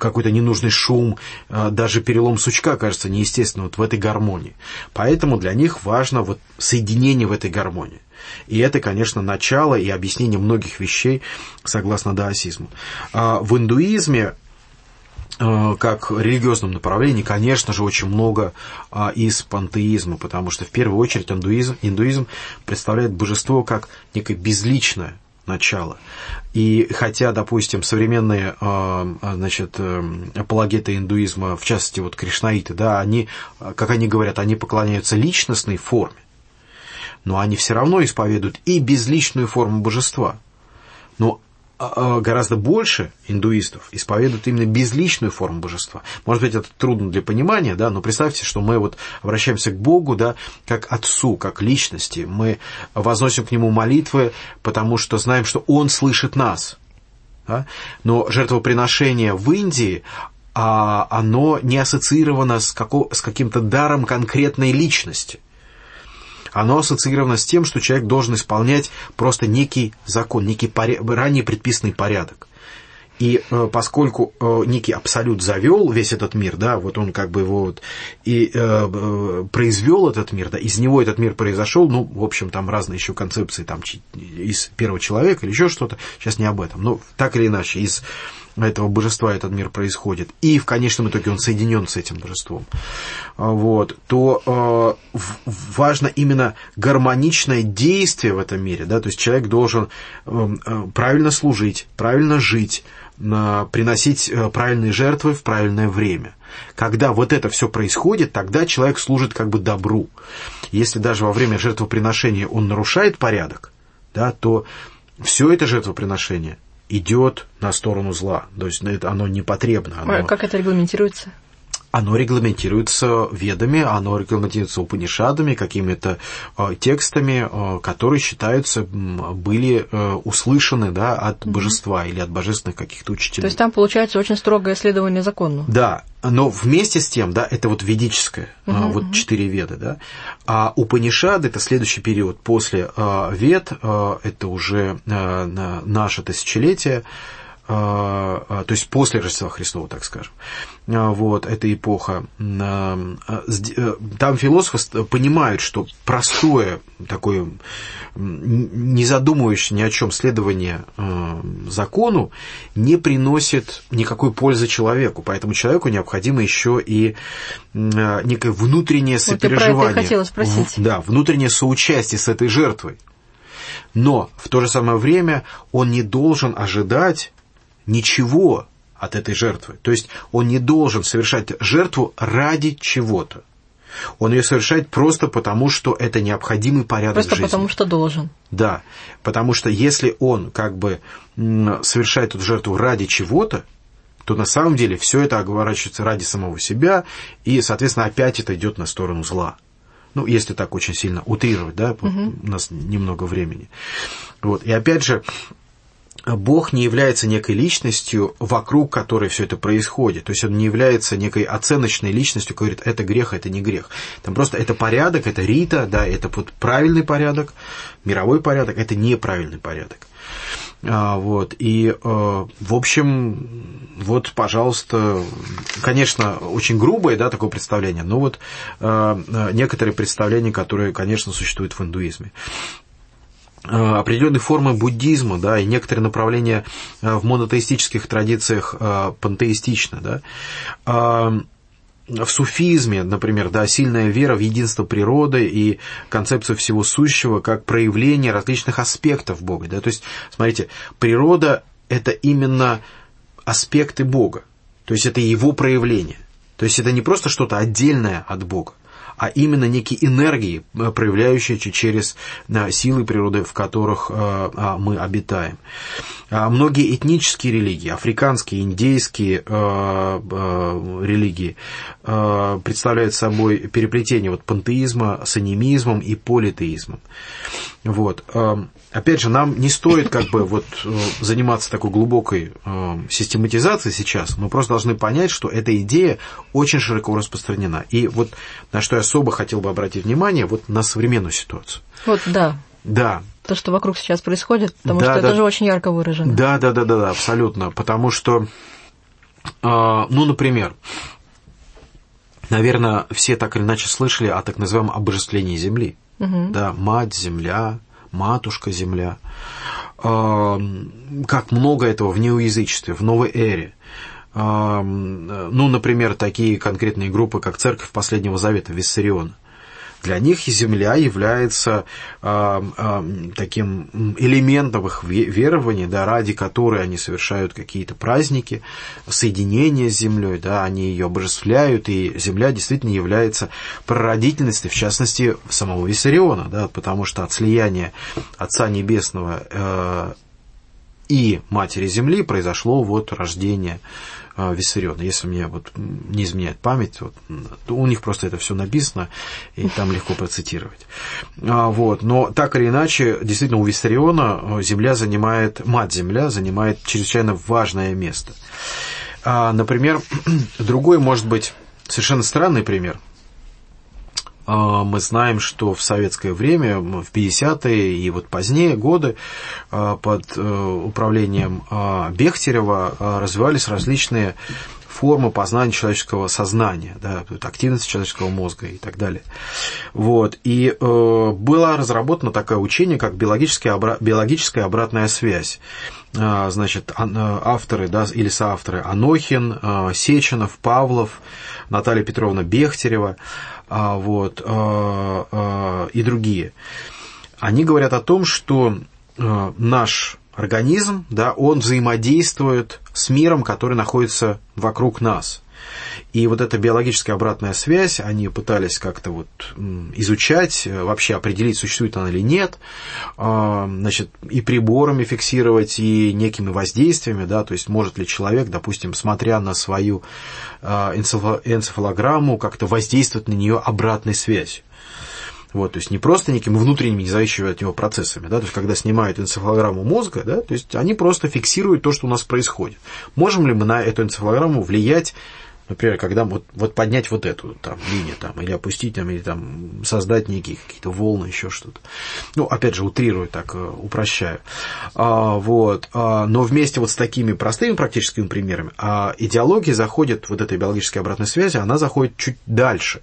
какой-то ненужный шум, а, даже перелом сучка кажется неестественным вот в этой гармонии. Поэтому для них важно вот соединение в этой гармонии. И это, конечно, начало и объяснение многих вещей согласно даосизму. А в индуизме а, как религиозном направлении, конечно же, очень много а, из пантеизма, потому что в первую очередь индуизм, индуизм представляет божество как некое безличное начало. И хотя, допустим, современные значит, э, апологеты индуизма, в частности, вот кришнаиты, да, они, как они говорят, они поклоняются личностной форме но они все равно исповедуют и безличную форму божества. Но а, а, гораздо больше индуистов исповедуют именно безличную форму божества. Может быть, это трудно для понимания, да, но представьте, что мы вот обращаемся к Богу, да, как Отцу, как личности. Мы возносим к Нему молитвы, потому что знаем, что Он слышит нас. Да? Но жертвоприношение в Индии, а, оно не ассоциировано с, с каким-то даром конкретной личности оно ассоциировано с тем, что человек должен исполнять просто некий закон, некий поряд, ранее предписанный порядок. И э, поскольку э, некий абсолют завел весь этот мир, да, вот он как бы его вот и э, э произвел этот мир, да, из него этот мир произошел, ну, в общем, там разные еще концепции, там из первого человека или еще что-то, сейчас не об этом, но так или иначе, из этого божества этот мир происходит, и в конечном итоге он соединен с этим божеством, а, вот, то э, важно именно гармоничное действие в этом мире, да, то есть человек должен э, э правильно служить, правильно жить, приносить э, правильные жертвы в правильное время. Когда вот это все происходит, тогда человек служит как бы добру. Если даже во время жертвоприношения он нарушает порядок, да, то все это жертвоприношение идет на сторону зла. То есть ну, оно непотребно. Оно... А как это регламентируется? Оно регламентируется ведами, оно регламентируется упанишадами, какими-то э, текстами, э, которые считаются были э, услышаны да, от mm-hmm. божества или от божественных каких-то учителей. То есть там получается очень строгое следование закону. Да, но вместе с тем, да, это вот ведическое, uh-huh, вот четыре веды, да. А Упанишады это следующий период после вед, это уже наше тысячелетие, то есть после Рождества Христова, так скажем. А, вот, эта эпоха. Э, там философы понимают, что простое такое, не задумывающееся ни о чем следование закону, не приносит никакой пользы человеку. Поэтому человеку необходимо еще и некое внутреннее сопереживание. Вот я про это хотела спросить. Да, внутреннее соучастие с этой жертвой. Но в то же самое время он не должен ожидать ничего от этой жертвы. То есть он не должен совершать жертву ради чего-то. Он ее совершает просто потому, что это необходимый порядок Просто жизни. потому, что должен. Да, потому что если он как бы совершает эту жертву ради чего-то, то на самом деле все это оговорачивается ради самого себя, и, соответственно, опять это идет на сторону зла. Ну, если так очень сильно утрировать, да, вот у нас немного времени. Вот. И опять же, Бог не является некой личностью, вокруг которой все это происходит. То есть он не является некой оценочной личностью, которая говорит, это грех, это не грех. Там просто это порядок, это рита, да, это вот правильный порядок, мировой порядок, это неправильный порядок. А, вот, и, э, в общем, вот, пожалуйста, конечно, очень грубое, да, такое представление, но вот э, некоторые представления, которые, конечно, существуют в индуизме. Э, определенные формы буддизма, да, и некоторые направления э, в монотеистических традициях э, пантеистично, да. В суфизме, например, да, сильная вера в единство природы и концепцию всего сущего как проявление различных аспектов Бога. Да? То есть, смотрите, природа – это именно аспекты Бога, то есть это его проявление. То есть это не просто что-то отдельное от Бога, а именно некие энергии, э, проявляющиеся через э, силы природы, в которых э, а, мы обитаем. А многие этнические религии, африканские, индейские религии, представляют собой переплетение вот пантеизма с анимизмом и политеизмом. Вот. Опять же, нам не стоит как бы вот заниматься такой глубокой систематизацией сейчас, мы просто должны понять, что эта идея очень широко распространена. И вот на что я особо хотел бы обратить внимание, вот на современную ситуацию. Вот, да. Да. То, что вокруг сейчас происходит, потому да, что да. это же очень ярко выражено. Да, да, да, да, да, абсолютно. Потому что, ну, например, наверное, все так или иначе слышали о так называемом обожествлении Земли. Угу. Да, мать Земля, матушка Земля. Как много этого в неоязычестве, в новой эре ну, например, такие конкретные группы, как Церковь Последнего Завета, Виссариона. Для них земля является э, э, таким элементом их верования, да, ради которой они совершают какие-то праздники, соединения с землей, да, они ее обожествляют, и земля действительно является прародительностью, в частности, самого Виссариона, да, потому что от слияния Отца Небесного э, и Матери Земли произошло вот рождение Виссариона. Если мне вот не изменяет память, вот, то у них просто это все написано, и там легко процитировать. Вот. Но так или иначе, действительно, у Виссариона Земля занимает, Мать-Земля занимает чрезвычайно важное место. Например, *clears throat* другой, может быть, совершенно странный пример – а, мы знаем, что в советское время, в 50-е и вот позднее годы а, под э, управлением а, Бехтерева развивались различные формы познания человеческого сознания, да, активность человеческого мозга и так далее. Вот. И э, было разработано такое учение, как биологическая, обра... биологическая обратная связь. Э, значит, авторы да, или соавторы Анохин, э, Сеченов, Павлов, Наталья Петровна Бехтерева а, вот, а, а, и другие, они говорят о том, что наш организм, да, он взаимодействует с миром, который находится вокруг нас. И вот эта биологическая обратная связь, они пытались как-то вот изучать, э, вообще определить, существует она или нет, значит, и приборами фиксировать, и некими воздействиями, да, то есть может ли человек, допустим, смотря на свою энцефалограмму, как-то воздействовать на нее обратной связью. Вот, то есть не просто некими внутренними, независимыми от него процессами, да, то есть когда снимают энцефалограмму мозга, да, то есть они просто фиксируют то, что у нас происходит. Можем ли мы на эту энцефалограмму влиять Например, когда вот, вот поднять вот эту там линию, там, или опустить, там, или там создать некие какие-то волны, еще что-то. Ну, опять же, утрирую, так э, упрощаю. А, вот. А, но вместе вот с такими простыми практическими примерами, а идеология заходит, вот этой биологической обратной связи, она заходит чуть дальше.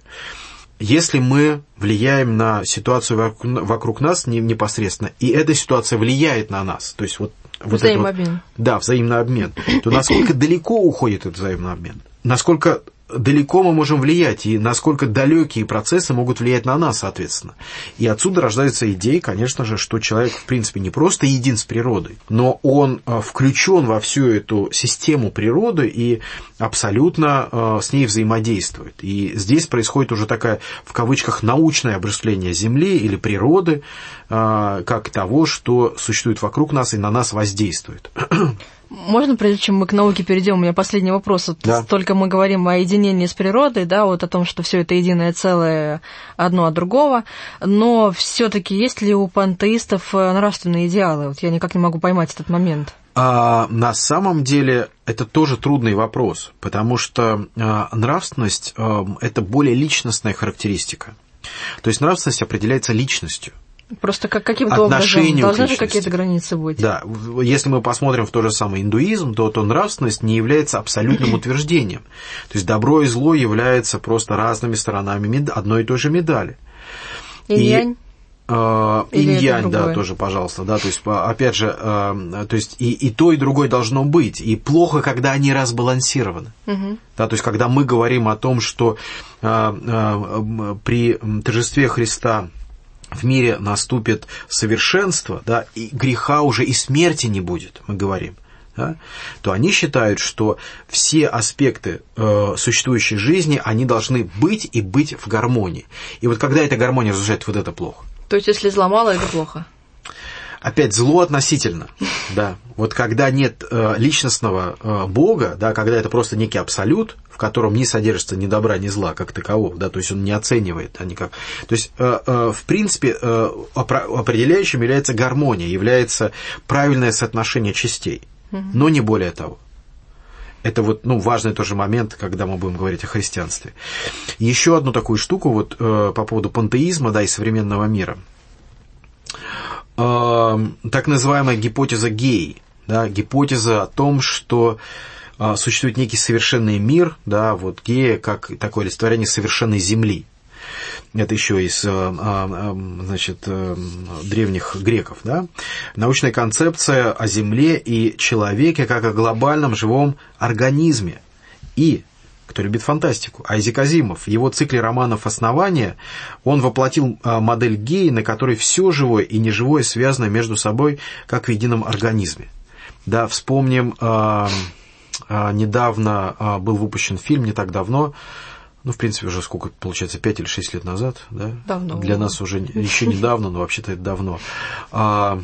Если мы влияем на ситуацию вокруг нас непосредственно, и эта ситуация влияет на нас, то есть вот вот взаимный вот, Да, взаимный обмен. То насколько далеко уходит этот взаимный обмен? насколько далеко мы можем влиять, и насколько далекие процессы могут влиять на нас, соответственно. И отсюда рождается идея, конечно же, что человек, в принципе, не просто един с природой, но он а, включен во всю эту систему природы и абсолютно а, с ней взаимодействует. И здесь происходит уже такая, в кавычках, научное обращение Земли или природы, а, как того, что существует вокруг нас и на нас воздействует. Можно, прежде чем мы к науке перейдем, у меня последний вопрос. Вот Да. Только мы говорим о единении с природой, да, вот о том, что все это единое целое одно от другого, но все-таки есть ли у пантеистов э, нравственные идеалы? Вот я никак не могу поймать этот момент. А на самом деле это тоже трудный вопрос, потому что а, нравственность а, это более личностная характеристика. То есть нравственность определяется личностью. Просто как, каким-то образом должны же какие-то границы быть. Да, если мы посмотрим в тот же самый индуизм, то, то нравственность не является абсолютным *clears throat* утверждением. То есть добро и зло являются просто разными сторонами одной и той же медали. Инь-янь. Э, Инь-янь, да, тоже, пожалуйста, да, то есть, опять же, э, то есть и, и то, и другое должно быть, и плохо, когда они разбалансированы. Мгм. Да, то есть, когда мы говорим о том, что э, при торжестве Христа в мире наступит совершенство, да, и греха уже и смерти не будет, мы говорим, да, то они считают, что все аспекты э, существующей жизни, они должны быть и быть в гармонии. И вот когда эта гармония разрушает, вот это плохо. То есть, если зла мало, это плохо. Опять зло относительно, да. Вот когда нет э, личностного э, Бога, да, когда это просто некий абсолют, в котором не содержится ни добра, ни зла как такового, да, то есть он не оценивает, а никак. То есть, э, э, в принципе, э, определяющим является гармония, является правильное соотношение частей, но не более того. Это вот, ну, важный тоже момент, когда мы будем говорить о христианстве. Еще одну такую штуку вот э, по поводу пантеизма, да, и современного мира. Э, так называемая гипотеза гей, да, гипотеза о том, что э, существует некий совершенный мир, да, вот гея как такое олицетворение совершенной земли. Это еще из э, э, значит, э, древних греков. Да? Научная концепция о Земле и человеке как о глобальном живом организме. И, кто любит фантастику, Айзек Азимов в его цикле романов «Основание» он воплотил модель геи, на которой все живое и неживое связано между собой как в едином организме. Да, вспомним, недавно э, был выпущен фильм, не так давно, ну, в принципе, уже сколько, получается, 5 или 6 лет назад, да? Давно. Для нас уже еще недавно, но вообще-то это давно. А,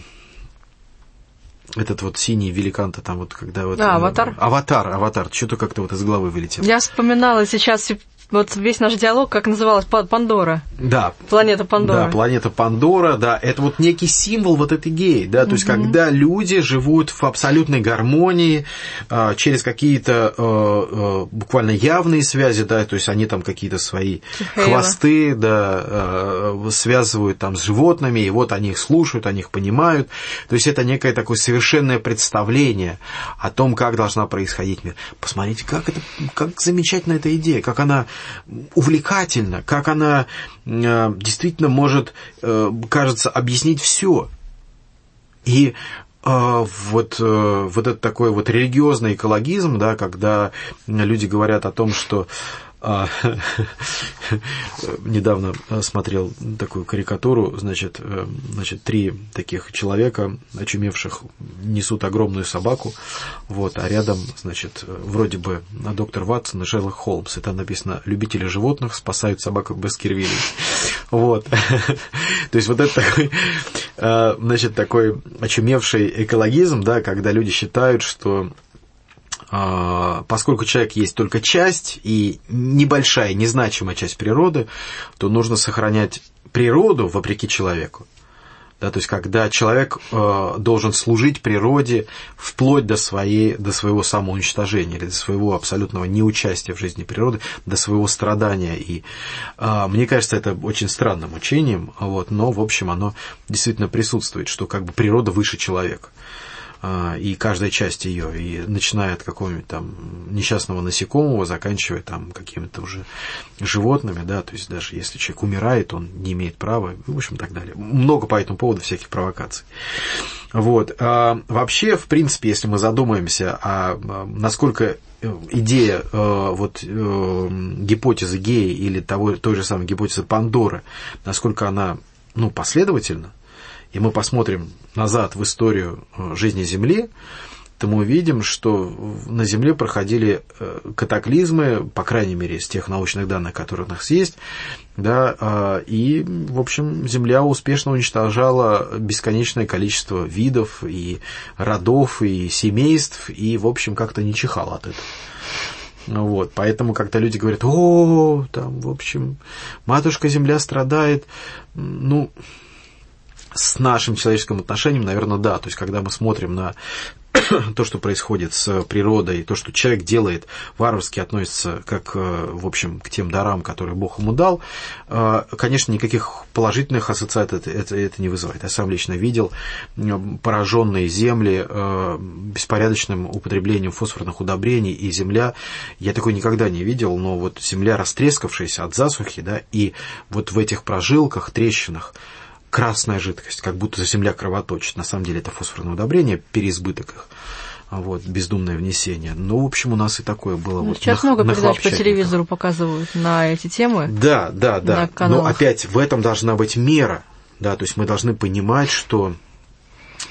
этот вот синий великан-то там вот, когда вот... А, э, «Аватар»? Аватар, аватар, что-то как-то вот из головы вылетело. Я вспоминала сейчас вот весь наш диалог, как называлась Па- Пандора. Да, Планета Пандора. Да, планета Пандора, да, это вот некий символ вот этой геи, да, то есть когда люди живут в абсолютной гармонии, а, через какие-то э, э, буквально явные связи, да, то есть они там какие-то свои Хейла. хвосты, да, э, связывают там с животными, и вот они их слушают, они их понимают, то есть это некое такое совершенное представление о том, как должна происходить мир. Посмотрите, как это, как замечательна эта идея, как она увлекательна, как она э, действительно может, э, кажется, объяснить все. И э, вот, вот этот такой вот религиозный экологизм, да, когда люди говорят о том, что а, *laughs* недавно смотрел такую карикатуру, значит, э, значит, три таких человека, очумевших, несут огромную собаку, вот, а рядом, значит, вроде бы доктор Ватсон и Шерлок Холмс. И там написано «Любители животных спасают собаку Баскервилей». *laughs* Вот. *laughs* То есть вот это такой, э, значит, такой очумевший экологизм, да, когда люди считают, что а, поскольку человек есть только часть и небольшая, незначимая часть природы, то нужно сохранять природу вопреки человеку. Да, то есть, когда человек э, должен служить природе вплоть до, своей, до своего самоуничтожения или до своего абсолютного неучастия в жизни природы, до своего страдания. И э, мне кажется, это очень странным учением, вот, но, в общем, оно действительно присутствует, что как бы природа выше человека. А, и каждая часть ее, и начиная от какого-нибудь там несчастного насекомого, заканчивая там какими-то уже животными, да, то есть даже если человек умирает, он не имеет права, в общем, так далее. Много по этому поводу всяких провокаций. Вот. А, вообще, в принципе, если мы задумаемся, а, а насколько идея вот гипотезы геи или того, той же самой гипотезы Пандоры, насколько она ну, последовательна, и мы посмотрим назад в историю э, жизни Земли, то мы увидим, что на Земле проходили э, катаклизмы, по крайней мере, из тех научных данных, которые у нас есть, да, э, и, в общем, Земля успешно уничтожала бесконечное количество видов и родов, и семейств, и, в общем, как-то не чихала от этого. Вот, поэтому, когда люди говорят, о, там, в общем, матушка Земля страдает, ну, с нашим человеческим отношением, наверное, да. То есть, когда мы смотрим на *coughs* то, что происходит с природой, то, что человек делает, варварски относится как, э, в общем, к тем дарам, которые Бог ему дал, э, конечно, никаких положительных ассоциаций это, это, это не вызывает. Я сам лично видел пораженные земли э, беспорядочным употреблением фосфорных удобрений, и земля, я такой никогда не видел, но вот земля растрескавшаяся от засухи, да, и вот в этих прожилках, трещинах, красная жидкость, как будто земля кровоточит. На самом деле это фосфорное удобрение, переизбыток их. Вот, бездумное внесение. Ну, в общем, у нас и такое было. Ну, вот сейчас на, много на передач по телевизору показывают на эти темы. Да, да, да. Но опять в этом должна быть мера. Да, то есть мы должны понимать, что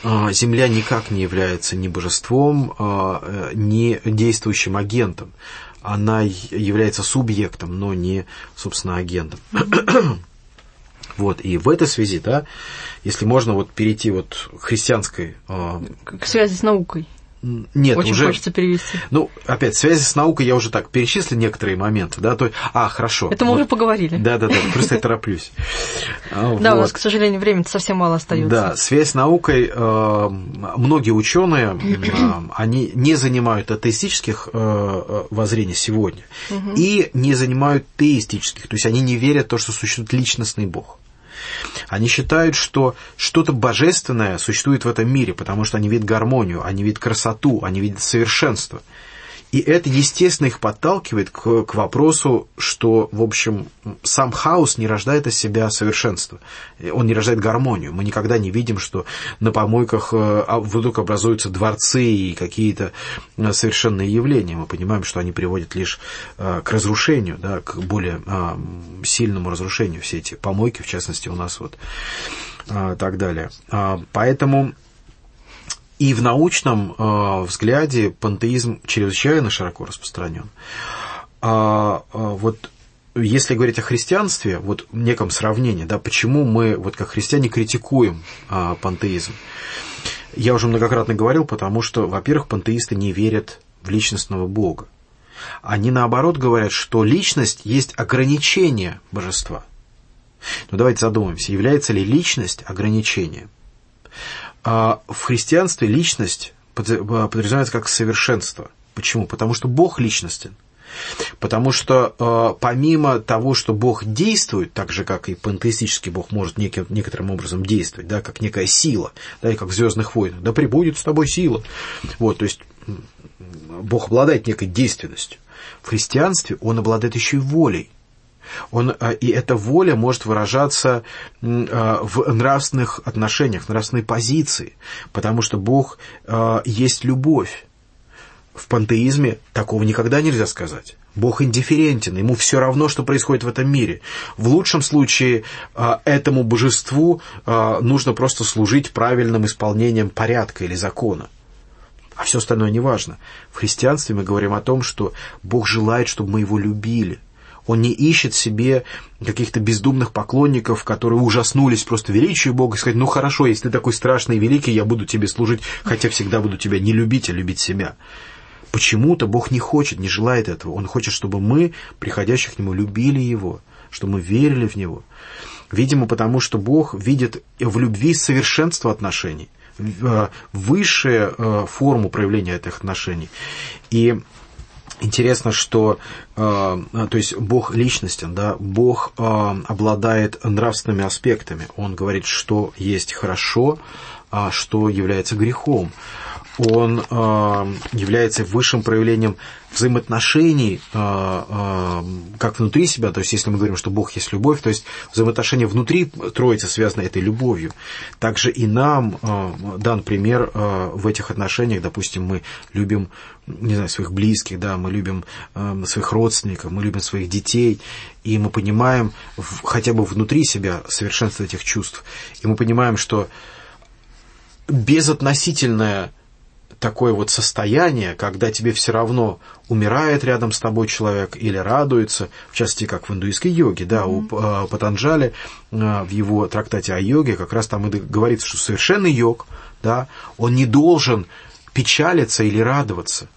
а, Земля никак не является ни божеством, а, ни действующим агентом. Она является субъектом, но не, собственно, агентом. *clears throat* Вот, и в этой связи, да, если можно вот перейти вот к христианской... Э, к связи с наукой. Нет, Очень уже... хочется перевести. Ну, опять, связи с наукой я уже так перечислил некоторые моменты, да, то А, хорошо. Это мы вот. уже поговорили. Да, да, да, просто я тороплюсь. Да, у нас, к сожалению, времени совсем мало остается. Да, связь с наукой, э, многие ученые, они не занимают атеистических воззрений сегодня и не занимают теистических, то есть они не верят в то, что существует личностный Бог. Они считают, что что-то божественное существует в этом мире, потому что они видят гармонию, они видят красоту, они видят совершенство. И это, естественно, их подталкивает к, к вопросу, что, в общем, сам хаос не рождает из себя совершенство. Он не рождает гармонию. Мы никогда не видим, что на помойках э, а, вдруг образуются дворцы и какие-то э, совершенные явления. Мы понимаем, что они приводят лишь э, к разрушению, да, к более сильному разрушению все эти помойки, в частности, у нас вот так далее. Поэтому и в научном э, взгляде пантеизм чрезвычайно широко распространен. А, а вот если говорить о христианстве, вот в неком сравнении, да, почему мы, вот как христиане, критикуем а, пантеизм? Я уже многократно говорил, потому что, во-первых, пантеисты не верят в личностного Бога. Они, наоборот, говорят, что личность есть ограничение божества. Но давайте задумаемся, является ли личность ограничением? А в христианстве личность подразумевается как совершенство. Почему? Потому что Бог личностен. Потому что э, помимо того, что Бог действует, так же, как и пантеистический Бог может неким, некоторым образом действовать, да, как некая сила, да, и как в Звездных войнах, да прибудет с тобой сила. Вот, то есть Бог обладает некой действенностью. В христианстве он обладает еще и волей. Он, а, и эта воля может выражаться а, в нравственных отношениях, в нравственной позиции, потому что Бог а, есть любовь. В пантеизме такого никогда нельзя сказать. Бог индифферентен, ему все равно, что происходит в этом мире. В лучшем случае этому божеству нужно просто служить правильным исполнением порядка или закона. А все остальное не важно. В христианстве мы говорим о том, что Бог желает, чтобы мы его любили – он не ищет себе каких-то бездумных поклонников, которые ужаснулись просто величию Бога и сказать, ну хорошо, если ты такой страшный и великий, я буду тебе служить, хотя всегда буду тебя не любить, а любить себя. Почему-то Бог не хочет, не желает этого. Он хочет, чтобы мы, приходящих к Нему, любили Его, чтобы мы верили в Него. Видимо, потому что Бог видит в любви совершенство отношений, э, высшую э, форму проявления этих отношений. И Интересно, что э, то есть Бог личностен, да, Бог э, обладает нравственными аспектами. Он говорит, что есть хорошо, а что является грехом. Он э, является высшим проявлением взаимоотношений э, э, как внутри себя, то есть если мы говорим, что Бог есть любовь, то есть взаимоотношения внутри Троицы связаны этой любовью. Также и нам дан пример в этих отношениях, допустим, мы любим, не знаю, своих близких, да, мы любим своих родственников, мы любим своих детей, и мы понимаем хотя бы внутри себя совершенство этих чувств, и мы понимаем, что безотносительное такое вот состояние, когда тебе все равно умирает рядом с тобой человек или радуется, в частности, как в индуистской йоге, да, mm-hmm. у Патанджали в его трактате о йоге как раз там и говорится, что совершенный йог, да, он не должен печалиться или радоваться.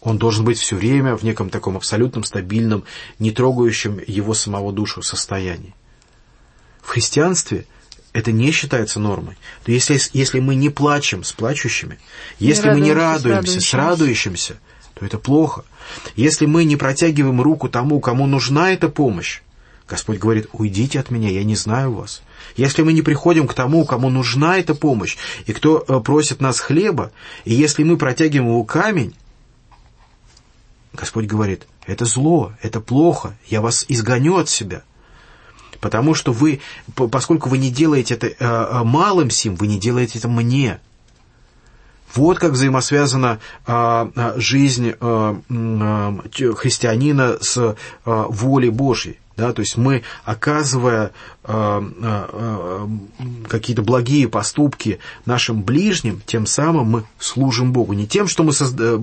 Он должен быть все время в неком таком абсолютном, стабильном, не трогающем его самого душу состоянии. В христианстве это не считается нормой. То если, если мы не плачем с плачущими, если не мы не радуемся с, с радующимся, то это плохо. Если мы не протягиваем руку тому, кому нужна эта помощь, Господь говорит, уйдите от меня, я не знаю вас. Если мы не приходим к тому, кому нужна эта помощь, и кто э, просит нас хлеба, и если мы протягиваем ему камень, Господь говорит, это зло, это плохо, я вас изгоню от себя потому что вы, поскольку вы не делаете это э, э, малым сим, вы не делаете это мне. Вот как взаимосвязана э, жизнь христианина с волей Божьей. Да, то есть мы, оказывая э, э, какие-то благие поступки нашим ближним, тем самым мы служим Богу. Не тем, что мы созда...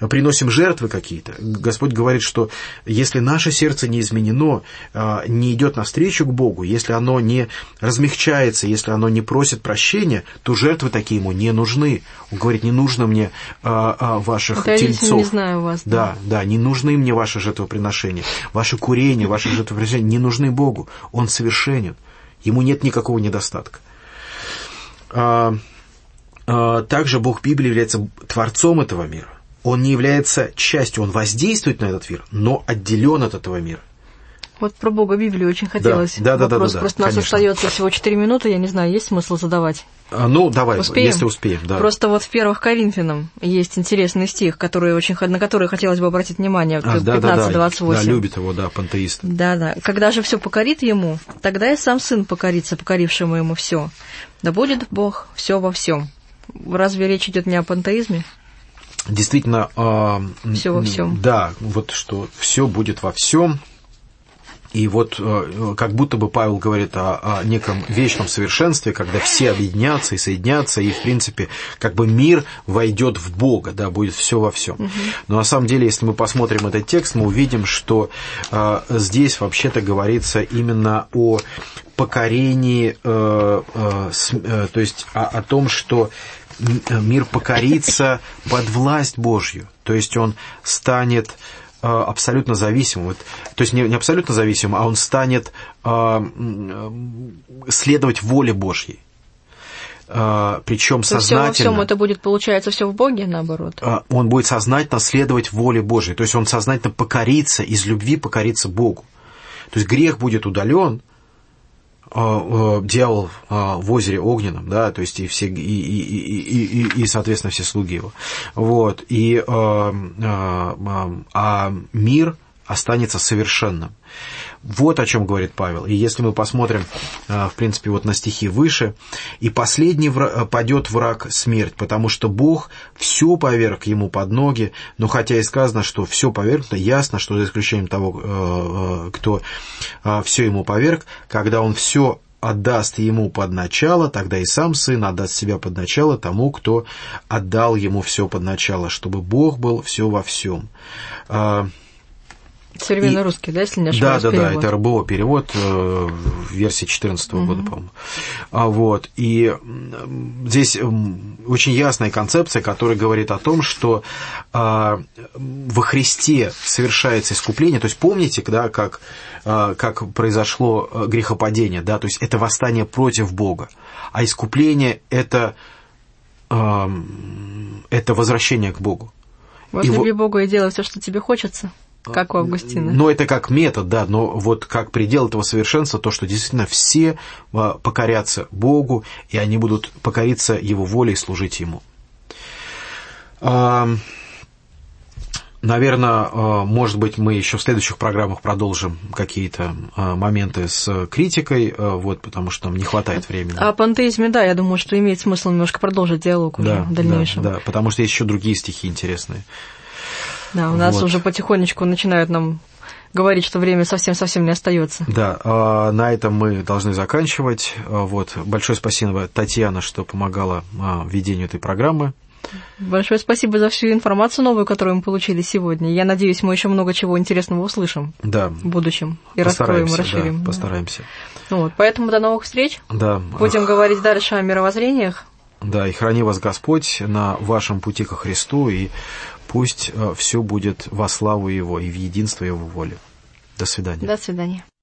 Э, приносим жертвы какие-то. Господь говорит, что если наше сердце не изменено, э, не идет навстречу к Богу, если оно не размягчается, если оно не просит прощения, то жертвы такие ему не нужны. Он говорит, не нужно мне э, э, ваших Это тельцов. не знаю вас. Да, да, да, не нужны мне ваши жертвоприношения, ваши курения, ваши жертвоприношения не нужны Богу. Он совершенен. Ему нет никакого недостатка. А, а, также Бог Библии является творцом этого мира. Он не является частью, он воздействует на этот мир, но отделен от этого мира. Вот про Бога Библии очень хотелось. Да, да, да, Вопрос. да, да, Просто у нас конечно. остается всего 4 минуты, я не знаю, есть смысл задавать? А, ну, давай, Успеем? если успеем. Да. Просто вот в первых Коринфянам есть интересный стих, который очень, на который хотелось бы обратить внимание, А, да, да, да, 15-28. да, любит его, да, пантеист. Да, да. Когда же все покорит ему, тогда и сам сын покорится, покорившему ему все. Да будет Бог все во всем. Разве речь идет не о пантеизме? Действительно, а, Всё во всем. Да, вот что все будет во всем. И вот э, как будто бы Павел говорит о, о неком вечном совершенстве, когда все объединятся и соединятся, и, в принципе, как бы мир войдет в Бога, да, будет все во всем. Угу. Но на самом деле, если мы посмотрим этот текст, мы увидим, что э, здесь вообще-то говорится именно о покорении, э, э, с, э, то есть о, о том, что мир покорится под власть Божью, то есть он станет э, абсолютно зависимым, вот, то есть не, не абсолютно зависимым, а он станет э, следовать воле Божьей. Э, причем То сознательно. Во всем это будет, получается, все в Боге, наоборот. э, Он будет сознательно следовать воле Божьей, то есть он сознательно покорится, из любви покорится Богу. То есть грех будет удален, дьявол в озере огненном, да, то есть и все, и, и, и, и, и соответственно, все слуги его. Вот, и, а мир останется совершенным. Вот о чем говорит Павел. И если мы посмотрим, в принципе, вот на стихи выше, «И последний враг, падет враг смерть, потому что Бог все поверг ему под ноги, но хотя и сказано, что все повергнуто, ясно, что за исключением того, кто все ему поверг, когда он все отдаст ему под начало, тогда и сам сын отдаст себя под начало тому, кто отдал ему все под начало, чтобы Бог был все во всем. Современный и... русский, да, если не ошибаюсь? Да, да, перевод. да, это РБО перевод э, версии 2014 -го года, по-моему. А, вот, и здесь очень ясная концепция, которая говорит о том, что э, во Христе совершается искупление. То есть помните, да, как, э, как произошло грехопадение, да, то есть это восстание против Бога, а искупление это, э, это возвращение к Богу. Возлюби Бога и делай все, что тебе хочется. Как у Августина. Но это как метод, да, но вот как предел этого совершенства, то, что действительно все покорятся Богу, и они будут покориться Его воле и служить Ему. Наверное, э, может быть, мы еще в следующих программах продолжим какие-то моменты с критикой, вот, потому что нам не хватает времени. О пантеизме, да, я думаю, что имеет смысл немножко продолжить диалог уже да, в дальнейшем. Да, да, потому что есть еще другие стихи интересные. Да, у нас вот. уже потихонечку начинают нам говорить, что время совсем-совсем не остается. Да, на этом мы должны заканчивать. Вот, большое спасибо, Татьяна, что помогала ведению этой программы. Большое спасибо за всю информацию новую, которую мы получили сегодня. Я надеюсь, мы еще много чего интересного услышим да. в будущем и раскроем, и расширим. Да, постараемся. Вот, поэтому до новых встреч. Да. Будем говорить дальше о мировоззрениях. Да, и храни вас Господь на вашем пути ко Христу, и пусть э, все будет во славу Его и в единство Его воли. До свидания. До свидания.